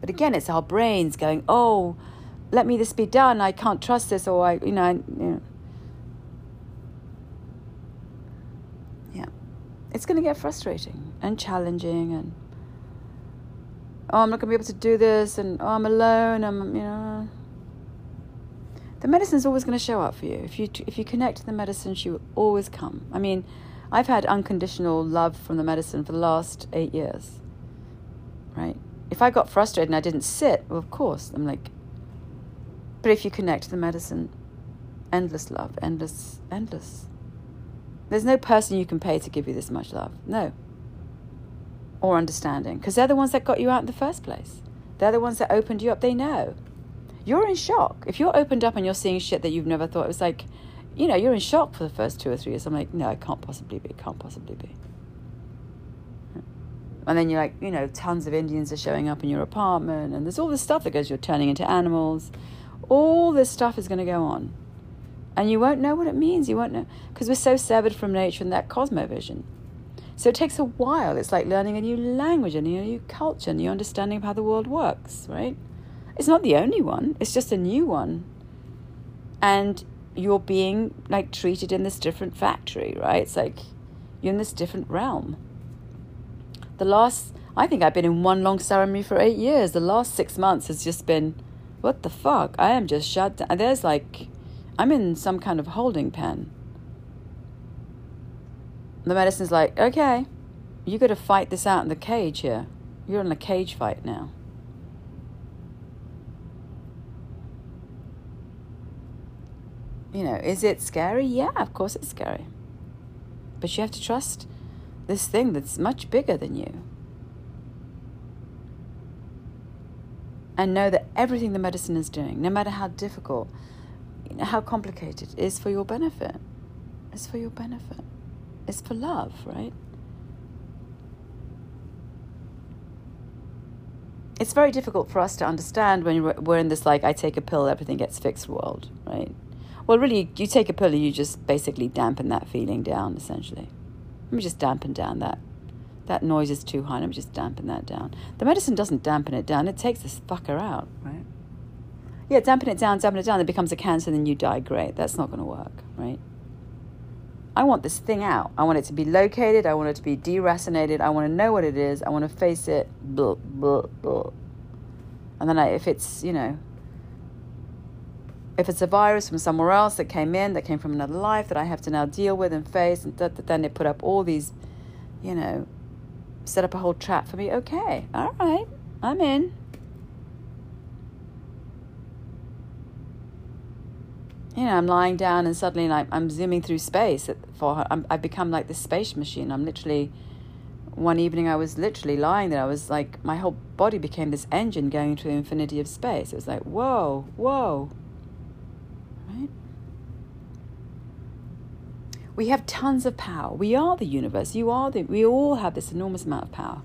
But again, it's our brains going, oh, let me this be done. I can't trust this, or I, you know, you know. yeah, it's going to get frustrating and challenging, and oh, I'm not going to be able to do this, and oh, I'm alone. I'm, you know. The medicine's always going to show up for you. If you if you connect to the medicine, she will always come. I mean, I've had unconditional love from the medicine for the last eight years. Right? If I got frustrated and I didn't sit, well, of course, I'm like, but if you connect the medicine, endless love, endless, endless. There's no person you can pay to give you this much love. No. Or understanding. Because they're the ones that got you out in the first place. They're the ones that opened you up. They know. You're in shock. If you're opened up and you're seeing shit that you've never thought, it was like, you know, you're in shock for the first two or three years. I'm like, no, it can't possibly be. It can't possibly be. And then you're like, you know, tons of Indians are showing up in your apartment, and there's all this stuff that goes, you're turning into animals. All this stuff is going to go on. And you won't know what it means. You won't know. Because we're so severed from nature and that cosmovision. So it takes a while. It's like learning a new language, and a new culture, a new understanding of how the world works, right? It's not the only one, it's just a new one. And you're being like treated in this different factory, right? It's like you're in this different realm. The last, I think I've been in one long ceremony for eight years. The last six months has just been, what the fuck? I am just shut down. There's like, I'm in some kind of holding pen the medicine's like, okay, you got to fight this out in the cage here. You're in a cage fight now. You know, is it scary? Yeah, of course it's scary. But you have to trust this thing that's much bigger than you. And know that everything the medicine is doing, no matter how difficult, how complicated, is for your benefit. It's for your benefit. It's for love, right? It's very difficult for us to understand when we're in this, like, I take a pill, everything gets fixed world, right? Well, really, you take a pill and you just basically dampen that feeling down, essentially. Let me just dampen down that. That noise is too high. Let me just dampen that down. The medicine doesn't dampen it down, it takes this fucker out, right? Yeah, dampen it down, dampen it down, it becomes a cancer, and then you die. Great. That's not going to work, right? I want this thing out. I want it to be located. I want it to be deracinated. I want to know what it is. I want to face it. Blah, blah, blah. And then I, if it's, you know, if it's a virus from somewhere else that came in, that came from another life that I have to now deal with and face, and then they put up all these, you know, set up a whole trap for me. Okay, all right, I'm in. you know, I'm lying down and suddenly like I'm zooming through space for. I'm, I've become like this space machine. I'm literally, one evening I was literally lying there. I was like, my whole body became this engine going through infinity of space. It was like, whoa, whoa. Right? We have tons of power. We are the universe. You are the, we all have this enormous amount of power.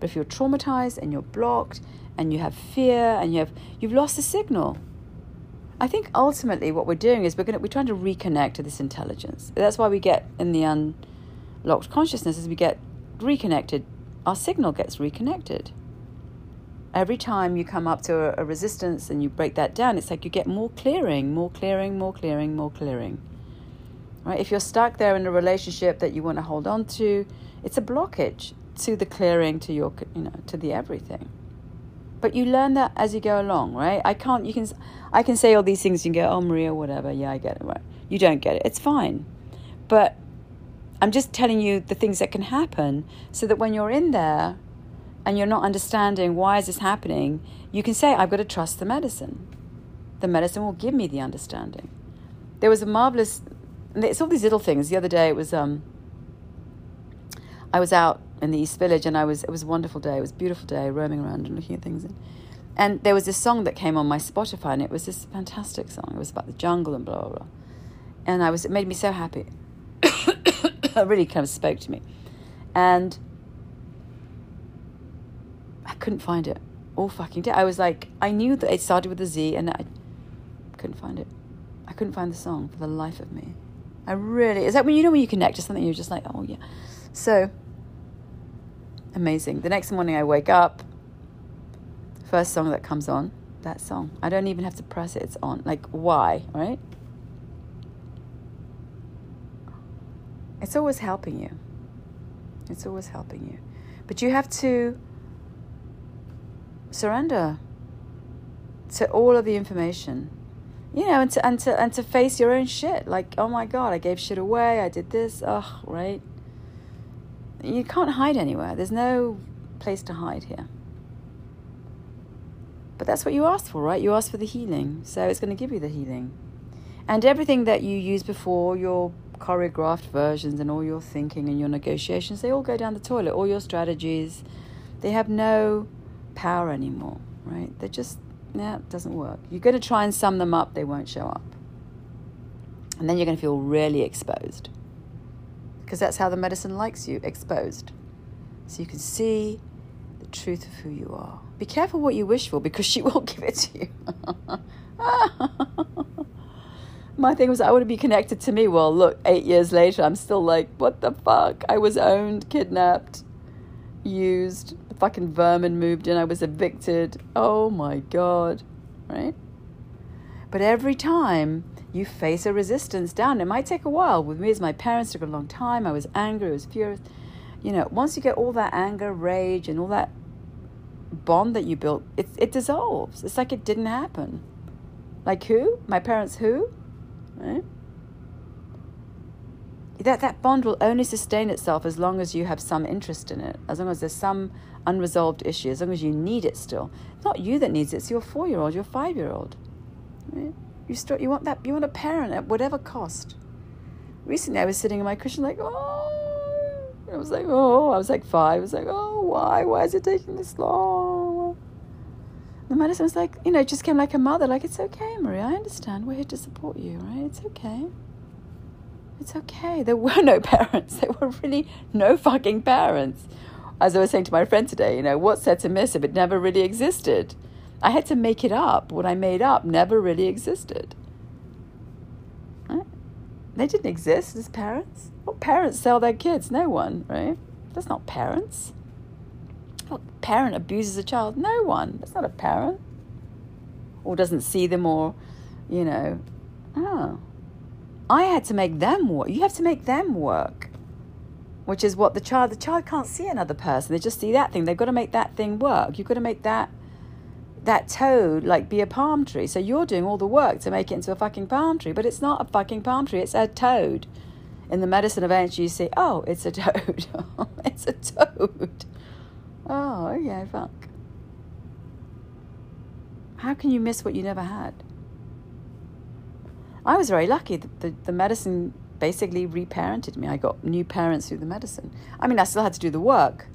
But if you're traumatized and you're blocked and you have fear and you have, you've lost the signal I think ultimately what we're doing is we're going to, we're trying to reconnect to this intelligence. That's why we get in the unlocked consciousness as we get reconnected, our signal gets reconnected. Every time you come up to a, a resistance and you break that down, it's like you get more clearing, more clearing, more clearing, more clearing. Right? If you're stuck there in a relationship that you want to hold on to, it's a blockage to the clearing, to your, you know, to the everything. But you learn that as you go along, right? I can't, you can, I can say all these things, you can go, oh, Maria, whatever, yeah, I get it, right? You don't get it, it's fine. But I'm just telling you the things that can happen so that when you're in there and you're not understanding why is this happening, you can say, I've got to trust the medicine. The medicine will give me the understanding. There was a marvelous, it's all these little things. The other day it was, um, I was out in the East Village, and I was it was a wonderful day. It was a beautiful day, roaming around and looking at things. And, and there was this song that came on my Spotify, and it was this fantastic song. It was about the jungle and blah blah. blah. And I was it made me so happy. it really kind of spoke to me, and I couldn't find it all fucking day. I was like, I knew that it started with a Z, and I couldn't find it. I couldn't find the song for the life of me. I really is that when you know when you connect to something, you're just like, oh yeah. So amazing. The next morning I wake up, first song that comes on, that song. I don't even have to press it, it's on. Like, why, right? It's always helping you. It's always helping you. But you have to surrender to all of the information. You know, and to, and to and to face your own shit. Like, oh my god, I gave shit away, I did this, ugh, right? you can't hide anywhere. There's no place to hide here. But that's what you asked for, right? You asked for the healing. So it's going to give you the healing. And everything that you used before, your choreographed versions and all your thinking and your negotiations, they all go down the toilet. All your strategies, they have no power anymore, right? They're just, yeah, it doesn't work. You're going to try and sum them up, they won't show up. And then you're going to feel really exposed because that's how the medicine likes you exposed. so you can see the truth of who you are. Be careful what you wish for because she won't give it to you. My thing was, I want to be connected to me. Well, look, eight years later, I'm still like, what the fuck? I was owned, kidnapped, used. Fucking vermin moved in. I was evicted. Oh my God. Right? But every time you face a resistance down, it might take a while. With me, as my parents, took a long time. I was angry, I was furious. You know, once you get all that anger, rage, and all that bond that you built, it, it dissolves. It's like it didn't happen. Like who? My parents who? Right? That, that bond will only sustain itself as long as you have some interest in it, as long as there's some unresolved issue, as long as you need it still. Not you that needs it, it's your four year old, your five year old. Right? You, start, you want that, you want a parent at whatever cost. Recently, I was sitting in my cushion like, oh, I was like, oh, I was like five. I was like, oh, why? Why is it taking this long? The medicine was like, you know, it just came like a mother, like, it's okay, Marie, I understand. We're here to support you, right? It's okay. It's okay. There were no parents. There were really no fucking parents. As I was saying to my friend today, you know, what's there to miss if it never really existed? I had to make it up. What I made up never really existed. Right? They didn't exist as parents. What parents sell their kids? No one, right? That's not parents. What parent abuses a child? No one. That's not a parent. Or doesn't see them or, you know. Oh. I had to make them work. You have to make them work. Which is what the child, the child can't see another person. They just see that thing. They've got to make that thing work. You've got to make that that toad like be a palm tree. So you're doing all the work to make it into a fucking palm tree, but it's not a fucking palm tree, it's a toad. In the medicine of ancient, you see, oh, it's a toad. it's a toad. Oh, yeah fuck. How can you miss what you never had? I was very lucky. The, the, the medicine basically reparented me. I got new parents through the medicine. I mean, I still had to do the work,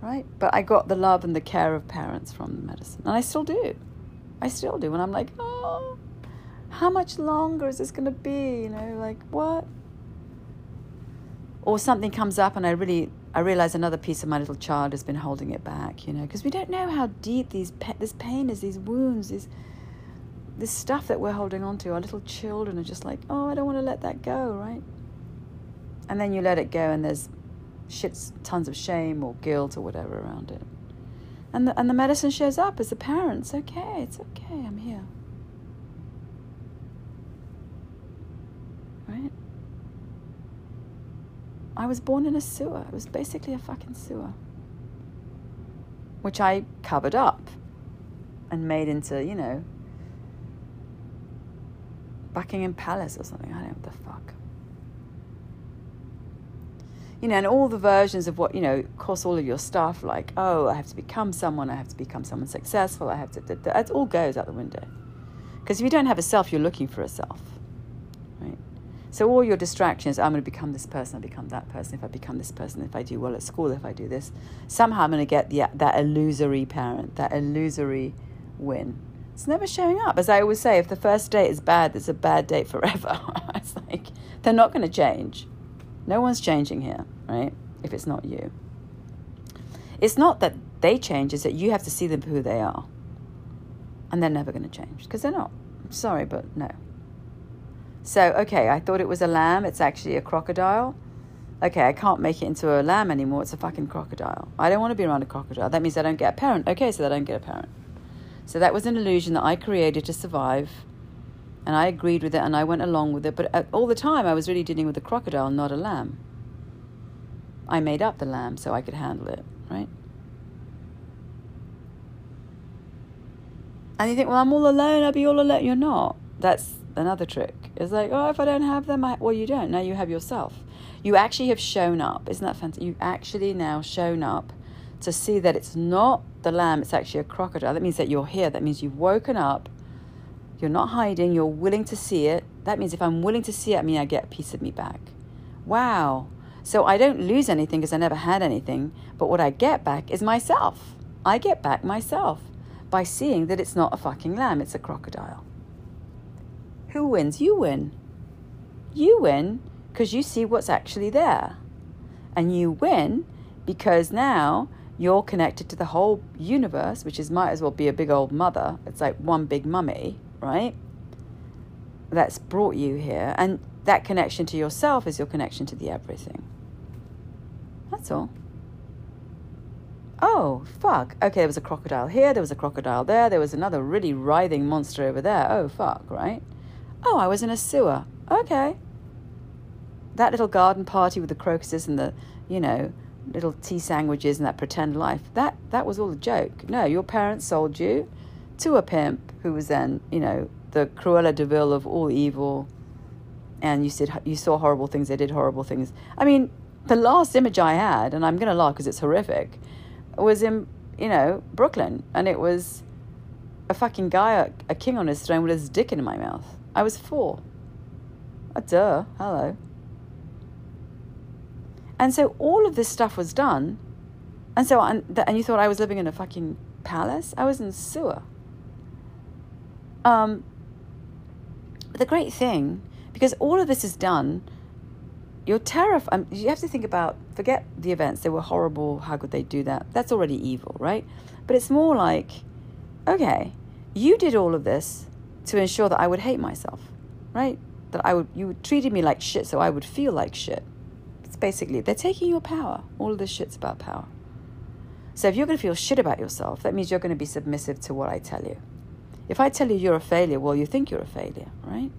right? But I got the love and the care of parents from the medicine. And I still do. I still do. And I'm like, oh, how much longer is this going to be? You know, like, what? Or something comes up and I really, I realize another piece of my little child has been holding it back, you know, because we don't know how deep these, this pain is, these wounds, these, this stuff that we're holding on to. Our little children are just like, oh, I don't want to let that go, right? And then you let it go and there's shits tons of shame or guilt or whatever around it. And the, and the medicine shows up as a parent. It's okay, it's okay, I'm here. Right? I was born in a sewer. It was basically a fucking sewer. Which I covered up and made into, you know, Buckingham Palace or something. I don't know what the fuck you know, and all the versions of what, you know, of course, all of your stuff, like, oh, I have to become someone, I have to become someone successful, I have to, that all goes out the window. Because if you don't have a self, you're looking for a self, right? So all your distractions, I'm going to become this person, I become that person, if I become this person, if I do well at school, if I do this, somehow I'm going to get the, that illusory parent, that illusory win. It's never showing up. As I always say, if the first date is bad, it's a bad date forever. it's like, they're not going to change no one's changing here, right? If it's not you. It's not that they change, it's that you have to see them for who they are. And they're never going to change because they're not. Sorry, but no. So, okay, I thought it was a lamb. It's actually a crocodile. Okay, I can't make it into a lamb anymore. It's a fucking crocodile. I don't want to be around a crocodile. That means I don't get a parent. Okay, so I don't get a parent. So that was an illusion that I created to survive and I agreed with it and I went along with it. But all the time, I was really dealing with a crocodile, not a lamb. I made up the lamb so I could handle it, right? And you think, well, I'm all alone, I'll be all alone. You're not. That's another trick. It's like, oh, if I don't have them, I... well, you don't. Now you have yourself. You actually have shown up. Isn't that fantastic? You've actually now shown up to see that it's not the lamb, it's actually a crocodile. That means that you're here. That means you've woken up you're not hiding, you're willing to see it. That means if I'm willing to see it, I mean I get a piece of me back. Wow. So I don't lose anything because I never had anything, but what I get back is myself. I get back myself by seeing that it's not a fucking lamb, it's a crocodile. Who wins? You win. You win because you see what's actually there. And you win because now you're connected to the whole universe, which is might as well be a big old mother. It's like one big mummy, right? That's brought you here. And that connection to yourself is your connection to the everything. That's all. Oh, fuck. Okay, there was a crocodile here, there was a crocodile there, there was another really writhing monster over there. Oh, fuck, right? Oh, I was in a sewer. Okay. That little garden party with the crocuses and the, you know, little tea sandwiches and that pretend life, that, that was all a joke. No, your parents sold you to a pimp who was then, you know, the Cruella de Vil of all evil. And you said you saw horrible things, they did horrible things. I mean, the last image I had, and I'm going to laugh because it's horrific, was in, you know, Brooklyn. And it was a fucking guy, a, king on his throne with his dick in my mouth. I was four. A duh. Hello. And so all of this stuff was done. And so, and, and you thought I was living in a fucking palace? I was in sewer. Um, the great thing, because all of this is done, you're terrified. Um, you have to think about, forget the events. They were horrible. How could they do that? That's already evil, right? But it's more like, okay, you did all of this to ensure that I would hate myself, right? That I would, you treated me like shit so I would feel like shit. It's basically, they're taking your power. All of this shit's about power. So if you're going to feel shit about yourself, that means you're going to be submissive to what I tell you. If I tell you you're a failure, well, you think you're a failure, right?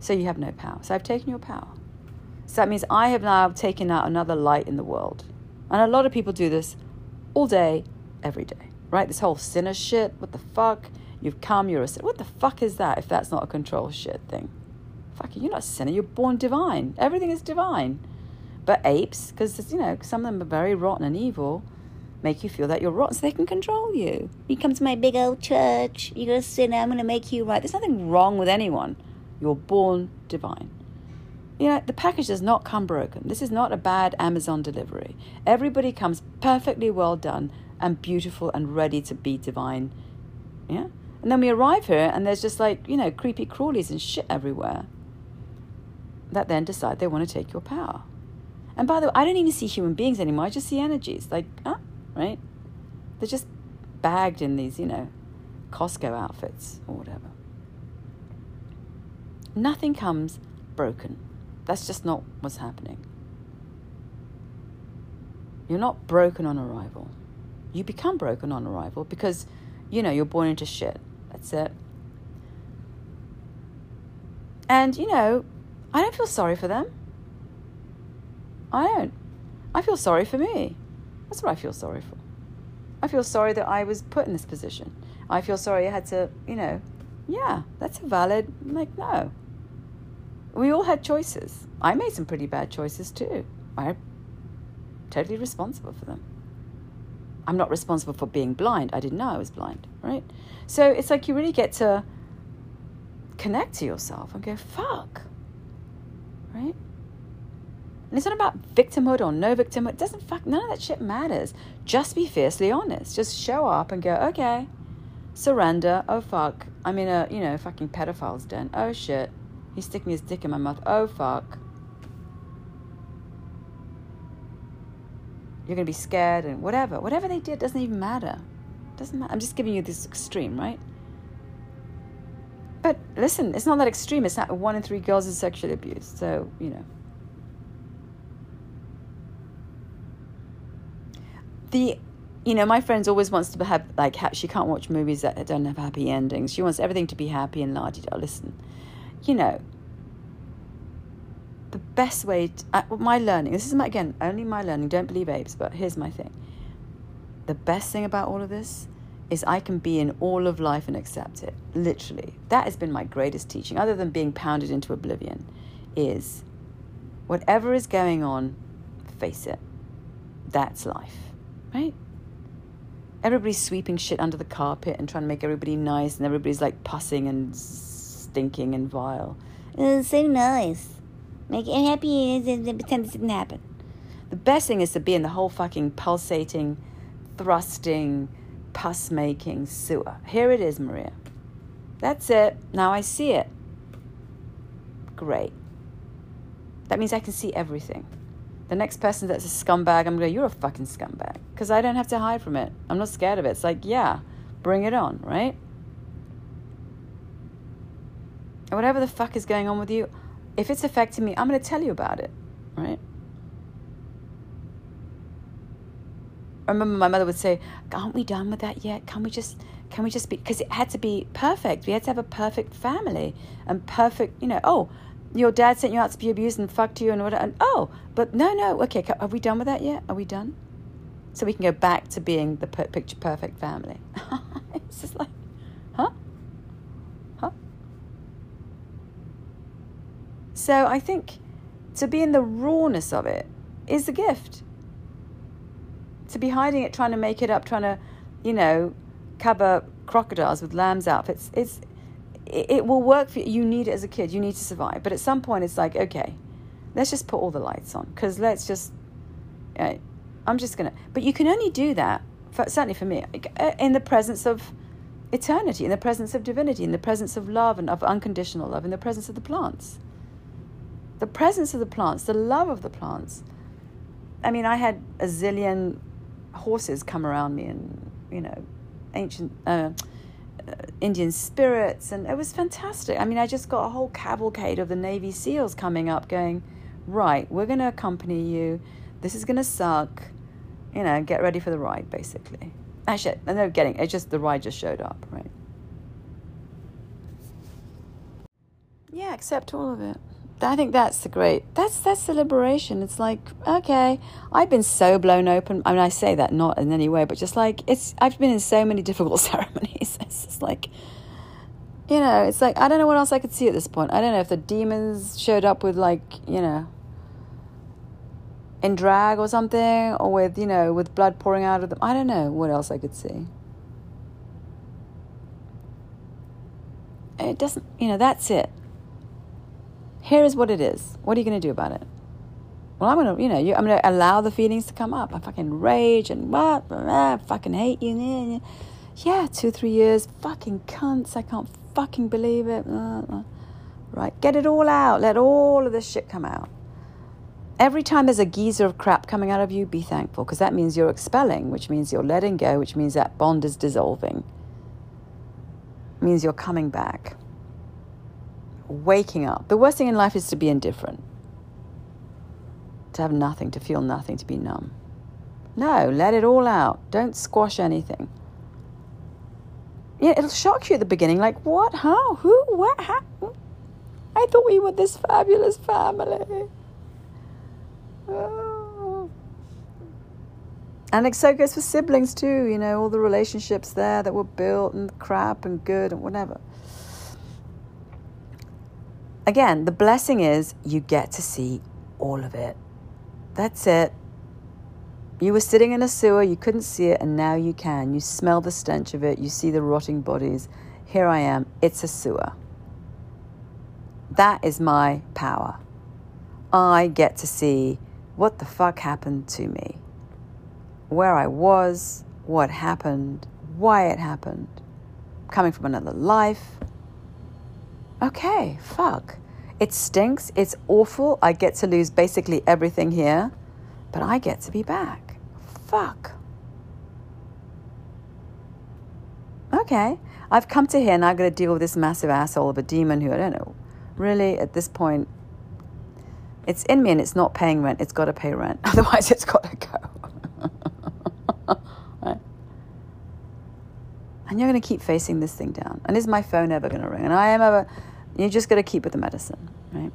So you have no power. So I've taken your power. So that means I have now taken out another light in the world. And a lot of people do this all day, every day, right? This whole sinner shit, what the fuck? You've come, you're a sinner. What the fuck is that if that's not a control shit thing? Fuck, you're not a sinner, you're born divine. Everything is divine. But apes, because, you know, some of them are very rotten and evil, make you feel that you're rotten so they can control you. You come to my big old church, you're a sinner, I'm going to make you right. There's nothing wrong with anyone. You're born divine. You know, the package does not come broken. This is not a bad Amazon delivery. Everybody comes perfectly well done and beautiful and ready to be divine. Yeah? And then we arrive here and there's just like, you know, creepy crawlies and shit everywhere that then decide they want to take your power. And by the way, I don't even see human beings anymore. I just see energies. Like, huh? Right? They're just bagged in these, you know, Costco outfits or whatever. Nothing comes broken. That's just not what's happening. You're not broken on arrival. You become broken on arrival because, you know, you're born into shit. That's it. And, you know, I don't feel sorry for them. I don't. I feel sorry for me. That's what I feel sorry for. I feel sorry that I was put in this position. I feel sorry I had to, you know, yeah, that's a valid, like, no. We all had choices. I made some pretty bad choices too. I'm totally responsible for them. I'm not responsible for being blind. I didn't know I was blind, right? So it's like you really get to connect to yourself and go, fuck, right? And it's not about victimhood or no victimhood. It doesn't fuck, none of that shit matters. Just be fiercely honest. Just show up and go, okay, surrender. Oh, fuck. I'm in a, uh, you know, fucking pedophile's den. Oh, shit. He's sticking his dick in my mouth. Oh, fuck. You're going to be scared and whatever. Whatever they did doesn't even matter. Doesn't matter. I'm just giving you this extreme, right? But listen, it's not that extreme. It's not one in three girls is sexually abused. So, you know. The you know, my friends always wants to have like ha- she can't watch movies that don't have happy endings. She wants everything to be happy and la da. Listen, you know, the best way to, uh, my learning. This is my again only my learning. Don't believe apes, but here's my thing. The best thing about all of this is I can be in all of life and accept it. Literally, that has been my greatest teaching, other than being pounded into oblivion. Is whatever is going on, face it. That's life right? Everybody's sweeping shit under the carpet and trying to make everybody nice, and everybody's like pussing and stinking and vile. It's so nice. Make it happy and pretend it didn't happen. The best thing is to be in the whole fucking pulsating, thrusting, pus making sewer. Here it is, Maria. That's it. Now I see it. Great. That means I can see everything. The next person that's a scumbag, I'm going to go, you're a fucking scumbag. Because I don't have to hide from it. I'm not scared of it. It's like, yeah, bring it on, right? And whatever the fuck is going on with you, if it's affecting me, I'm going to tell you about it, right? I remember my mother would say, "Aren't we done with that yet? Can we just can we just be because it had to be perfect. We had to have a perfect family and perfect, you know, oh, your dad sent you out to be abused and fucked you and whatever. And, oh, but no, no, okay, are we done with that yet? Are we done? So we can go back to being the per- picture perfect family. it's just like, huh? Huh? So I think to be in the rawness of it is the gift. To be hiding it, trying to make it up, trying to, you know, cover crocodiles with lambs outfits, it's it, will work for you. You need it as a kid. You need to survive. But at some point, it's like, okay, let's just put all the lights on because let's just. Know, I'm just gonna. But you can only do that, for, certainly for me, uh, in the presence of eternity, in the presence of divinity, in the presence of love and of unconditional love, in the presence of the plants. The presence of the plants, the love of the plants. I mean, I had a zillion horses come around me and, you know, ancient uh, uh, Uh, Indian spirits, and it was fantastic. I mean, I just got a whole cavalcade of the Navy SEALs coming up, going, right, we're going to accompany you. This is going to suck. You know, get ready for the ride, basically. Actually, they're getting it. Just the ride just showed up, right? Yeah, accept all of it. I think that's the great. That's that's the liberation. It's like okay, I've been so blown open. I mean, I say that not in any way, but just like it's. I've been in so many difficult ceremonies. It's just like, you know, it's like I don't know what else I could see at this point. I don't know if the demons showed up with like you know, in drag or something, or with you know, with blood pouring out of them. I don't know what else I could see. It doesn't. You know, that's it here is what it is. What are you going to do about it? Well, I'm going to, you know, you, I'm going to allow the feelings to come up. I fucking rage and what? I fucking hate you. Yeah, two, three years. Fucking cunts. I can't fucking believe it. Right. Get it all out. Let all of this shit come out. Every time there's a geyser of crap coming out of you, be thankful because that means you're expelling, which means you're letting go, which means that bond is dissolving. It means you're coming back waking up. The worst thing in life is to be indifferent, to have nothing, to feel nothing, to be numb. No, let it all out. Don't squash anything. Yeah, it'll shock you at the beginning. Like, what? How? Who? What? How? I thought we were this fabulous family. Oh. And it so goes for siblings too, you know, all the relationships there that were built and crap and good and whatever again, the blessing is you get to see all of it. That's it. You were sitting in a sewer, you couldn't see it, and now you can. You smell the stench of it, you see the rotting bodies. Here I am, it's a sewer. That is my power. I get to see what the fuck happened to me, where I was, what happened, why it happened, coming from another life, okay, fuck. It stinks. It's awful. I get to lose basically everything here, but I get to be back. Fuck. Okay. I've come to here and I've got to deal with this massive asshole of a demon who I don't know. Really, at this point, it's in me and it's not paying rent. It's got to pay rent. Otherwise, it's got to go. And you're going to keep facing this thing down. And is my phone ever going to ring? And I am ever you just got to keep with the medicine, right?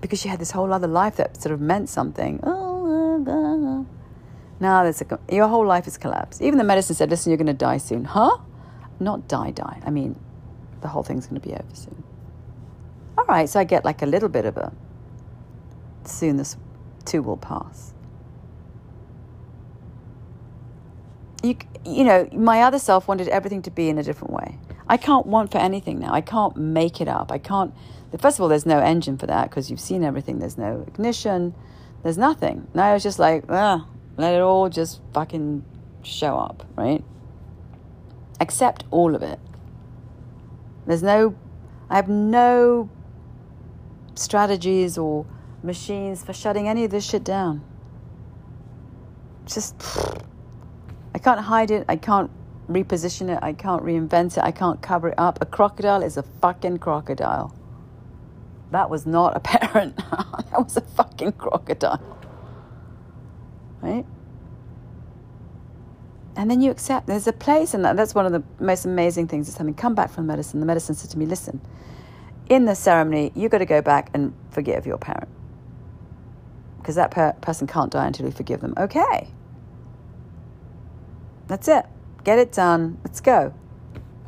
Because you had this whole other life that sort of meant something. Oh, now there's a, your whole life is collapsed. Even the medicine said, listen, you're going to die soon. Huh? Not die, die. I mean, the whole thing's going to be over soon. All right, so I get like a little bit of a soon this too will pass. You, you know, my other self wanted everything to be in a different way. I can't want for anything now. I can't make it up. I can't. First of all, there's no engine for that because you've seen everything. There's no ignition. There's nothing. Now it's just like, ah, let it all just fucking show up, right? Accept all of it. There's no, I have no strategies or machines for shutting any of this shit down. Just, I can't hide it. I can't reposition it. I can't reinvent it. I can't cover it up. A crocodile is a fucking crocodile. That was not a parent. that was a fucking crocodile. Right? And then you accept there's a place, and that's one of the most amazing things is having come back from medicine. The medicine said to me, listen, in the ceremony, you've got to go back and forgive your parent. Because that per- person can't die until you forgive them. Okay. That's it. Get it done. Let's go.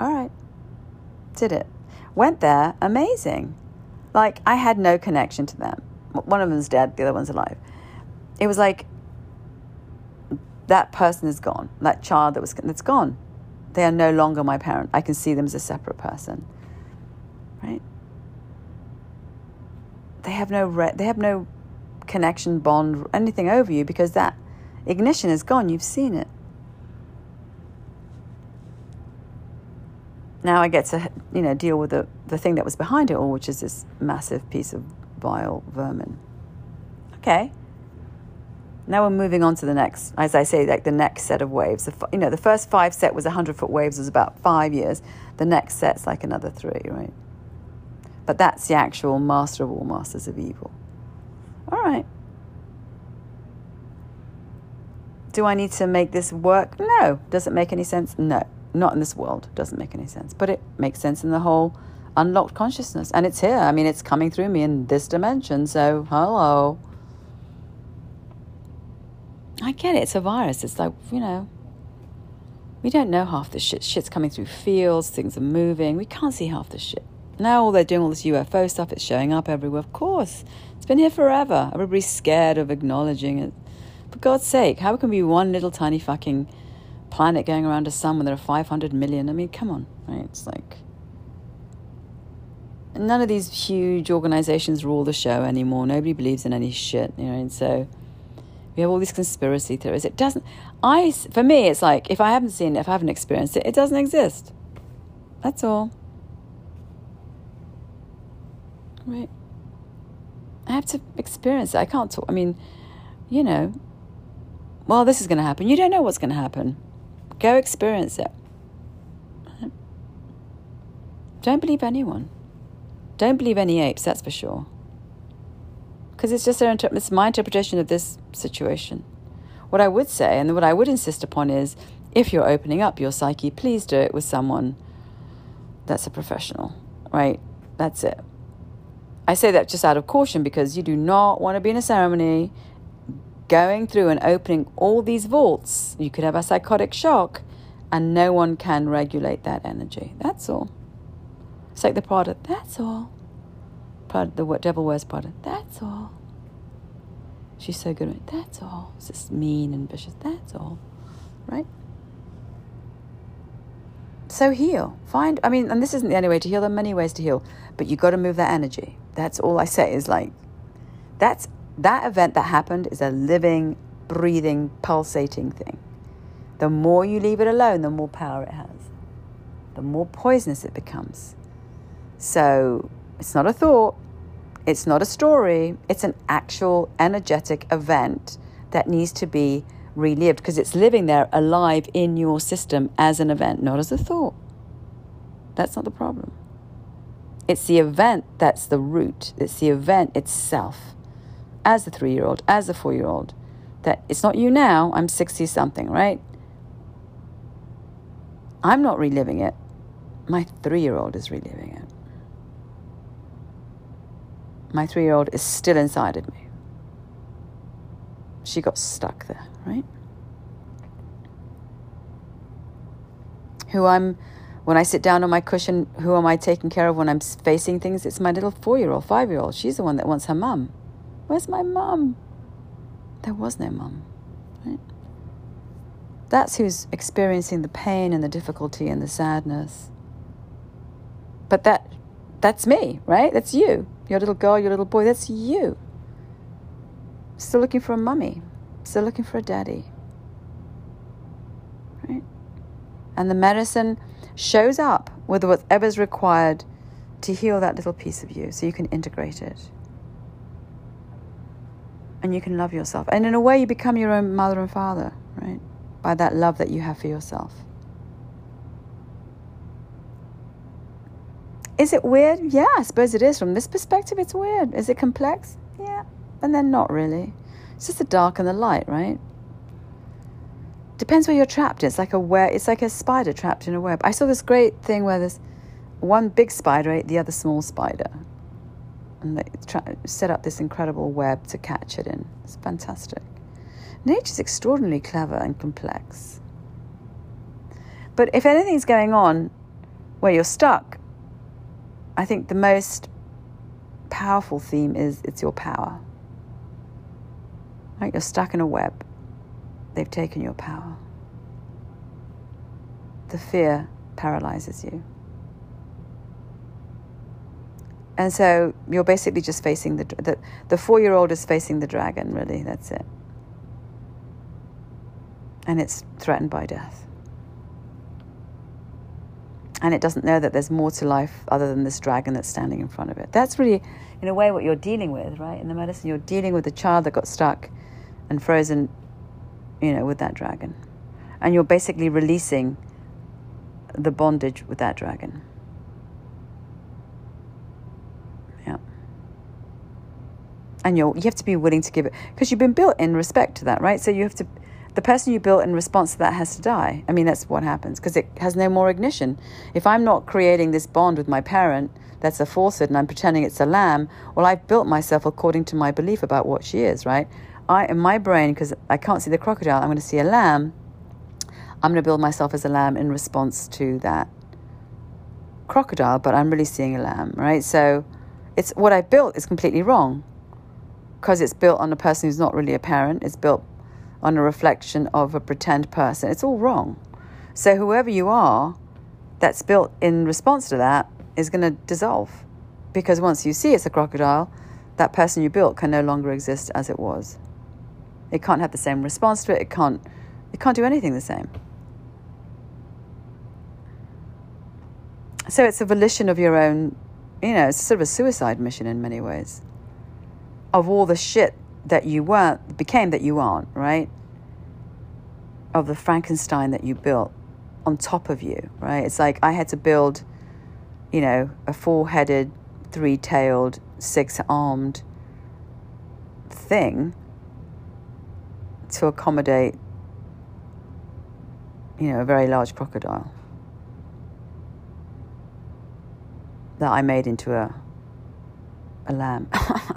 All right. Did it. Went there. Amazing. Like, I had no connection to them. One of them's dead, the other one's alive. It was like that person is gone. That child that was that's gone. They are no longer my parent. I can see them as a separate person. Right? They have no re- they have no connection, bond, anything over you because that ignition is gone. You've seen it. Now I get to you know deal with the the thing that was behind it all, which is this massive piece of vile vermin. Okay. Now we're moving on to the next, as I say, like the next set of waves. The, you know, the first five set was 100 foot waves, was about five years. The next set's like another three, right? But that's the actual master of all masters of evil. All right. Do I need to make this work? No. Does it make any sense? No. Not in this world. Doesn't make any sense. But it makes sense in the whole unlocked consciousness. And it's here. I mean, it's coming through me in this dimension. So, hello. I get it. It's a virus. It's like, you know, we don't know half the shit. Shit's coming through fields, things are moving. We can't see half the shit. Now all they're doing all this UFO stuff, it's showing up everywhere. Of course. It's been here forever. Everybody's scared of acknowledging it. For God's sake, how can we one little tiny fucking planet going around a sun when there are 500 million. I mean, come on, right? It's like. None of these huge organizations rule the show anymore. Nobody believes in any shit, you know, and so we have all these conspiracy theories. It doesn't, I, for me, it's like if I haven't seen it, if I haven't experienced it, it doesn't exist. That's all. Right. I have to experience it. I can't talk. I mean, you know, well, this is going to happen. You don't know what's going to happen. Go experience it. Don't believe anyone. Don't believe any apes, that's for sure. Because it's just their it's my interpretation of this situation. What I would say, and what I would insist upon is if you're opening up your psyche, please do it with someone that's a professional, right? That's it. I say that just out of caution because you do not want to be in a ceremony going through and opening all these vaults, you could have a psychotic shock and no one can regulate that energy. That's all. It's like the product, that's all. Prada, the devil wears Prada, that's all. She's so good at it, that's all. It's just mean and vicious, that's all. Right? So heal. Find, I mean, and this isn't the only way to heal, there are many ways to heal, but you got to move that energy. That's all I say is like, that's that event that happened is a living, breathing, pulsating thing. The more you leave it alone, the more power it has, the more poisonous it becomes. So it's not a thought, it's not a story, it's an actual energetic event that needs to be relived because it's living there alive in your system as an event, not as a thought. That's not the problem. It's the event that's the root, it's the event itself as a three year old, as a four year old, that it's not you now, I'm 60 something, right? I'm not reliving it. My three year old is reliving it. My three year old is still inside of me. She got stuck there, right? Who I'm, when I sit down on my cushion, who am I taking care of when I'm facing things? It's my little four year old, five year old. She's the one that wants her mum. Where's my mum? There was no mum. Right? That's who's experiencing the pain and the difficulty and the sadness. But that that's me, right? That's you. Your little girl, your little boy, that's you. Still looking for a mummy. Still looking for a daddy. Right? And the medicine shows up with whatever's required to heal that little piece of you so you can integrate it. And you can love yourself. And in a way, you become your own mother and father, right? By that love that you have for yourself. Is it weird? Yeah, I suppose it is. From this perspective, it's weird. Is it complex? Yeah, and then not really. It's just the dark and the light, right? Depends where you're trapped. It's like a web. It's like a spider trapped in a web. I saw this great thing where there's one big spider the other small spider, and they try, set up this incredible web to catch it in. It's fantastic. Nature's extraordinarily clever and complex. But if anything's going on where you're stuck, I think the most powerful theme is it's your power. Right? You're stuck in a web. They've taken your power. The fear paralyzes you. And so you're basically just facing the the, the four year old is facing the dragon, really. That's it. And it's threatened by death and it doesn't know that there's more to life other than this dragon that's standing in front of it. That's really, in a way, what you're dealing with, right? In the medicine, you're dealing with a child that got stuck and frozen, you know, with that dragon. And you're basically releasing the bondage with that dragon. Yeah. And you're, you have to be willing to give it, because you've been built in respect to that, right? So you have to the person you built in response to that has to die. I mean, that's what happens because it has no more ignition. If I'm not creating this bond with my parent that's a falsehood and I'm pretending it's a lamb, well, I've built myself according to my belief about what she is, right? I, in my brain, because I can't see the crocodile, I'm going to see a lamb. I'm going to build myself as a lamb in response to that crocodile, but I'm really seeing a lamb, right? So it's what I built is completely wrong because it's built on a person who's not really a parent. It's built on a reflection of a pretend person. It's all wrong. So, whoever you are that's built in response to that is going to dissolve. Because once you see it's a crocodile, that person you built can no longer exist as it was. It can't have the same response to it. It can't, it can't do anything the same. So it's a volition of your own, you know, it's sort of a suicide mission in many ways. Of all the shit that you weren't, became that you aren't, right? Of the Frankenstein that you built on top of you, right? It's like I had to build, you know, a four headed, three tailed, six armed thing to accommodate, you know, a very large crocodile that I made into a, a lamb.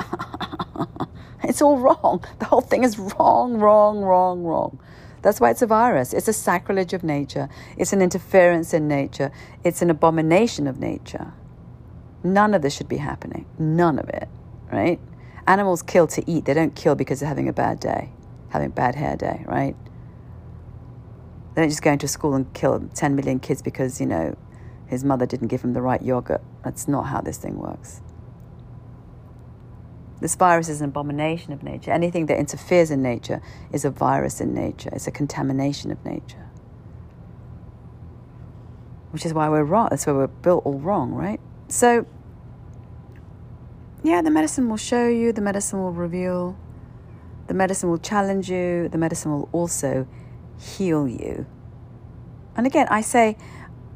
It's all wrong. The whole thing is wrong, wrong, wrong, wrong. That's why it's a virus. It's a sacrilege of nature. It's an interference in nature. It's an abomination of nature. None of this should be happening. None of it, right? Animals kill to eat. They don't kill because they're having a bad day, having a bad hair day, right? They don't just go into school and kill 10 million kids because, you know, his mother didn't give him the right yogurt. That's not how this thing works. This virus is an abomination of nature. Anything that interferes in nature is a virus in nature, it's a contamination of nature. Which is why we're wrong. That's why we're built all wrong, right? So, yeah, the medicine will show you, the medicine will reveal, the medicine will challenge you, the medicine will also heal you. And again, I say,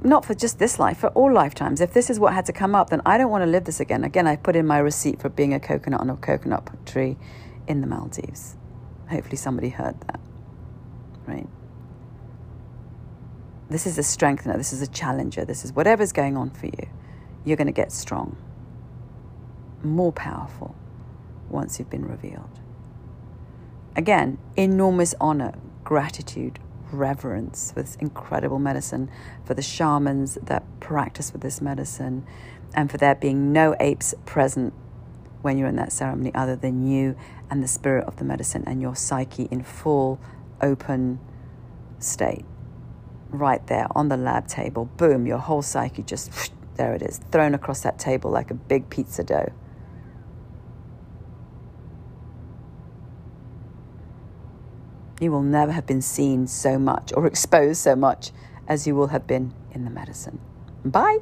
not for just this life, for all lifetimes. If this is what had to come up, then I don't want to live this again. Again, I put in my receipt for being a coconut on a coconut tree in the Maldives. Hopefully, somebody heard that. Right? This is a strengthener, this is a challenger, this is whatever's going on for you. You're going to get strong, more powerful once you've been revealed. Again, enormous honor, gratitude, reverence for this incredible medicine, for the shamans that practice with this medicine, and for there being no apes present when you're in that ceremony other than you and the spirit of the medicine and your psyche in full open state. Right there on the lab table, boom, your whole psyche just there it is, thrown across that table like a big pizza dough. You will never have been seen so much or exposed so much as you will have been in the medicine. Bye.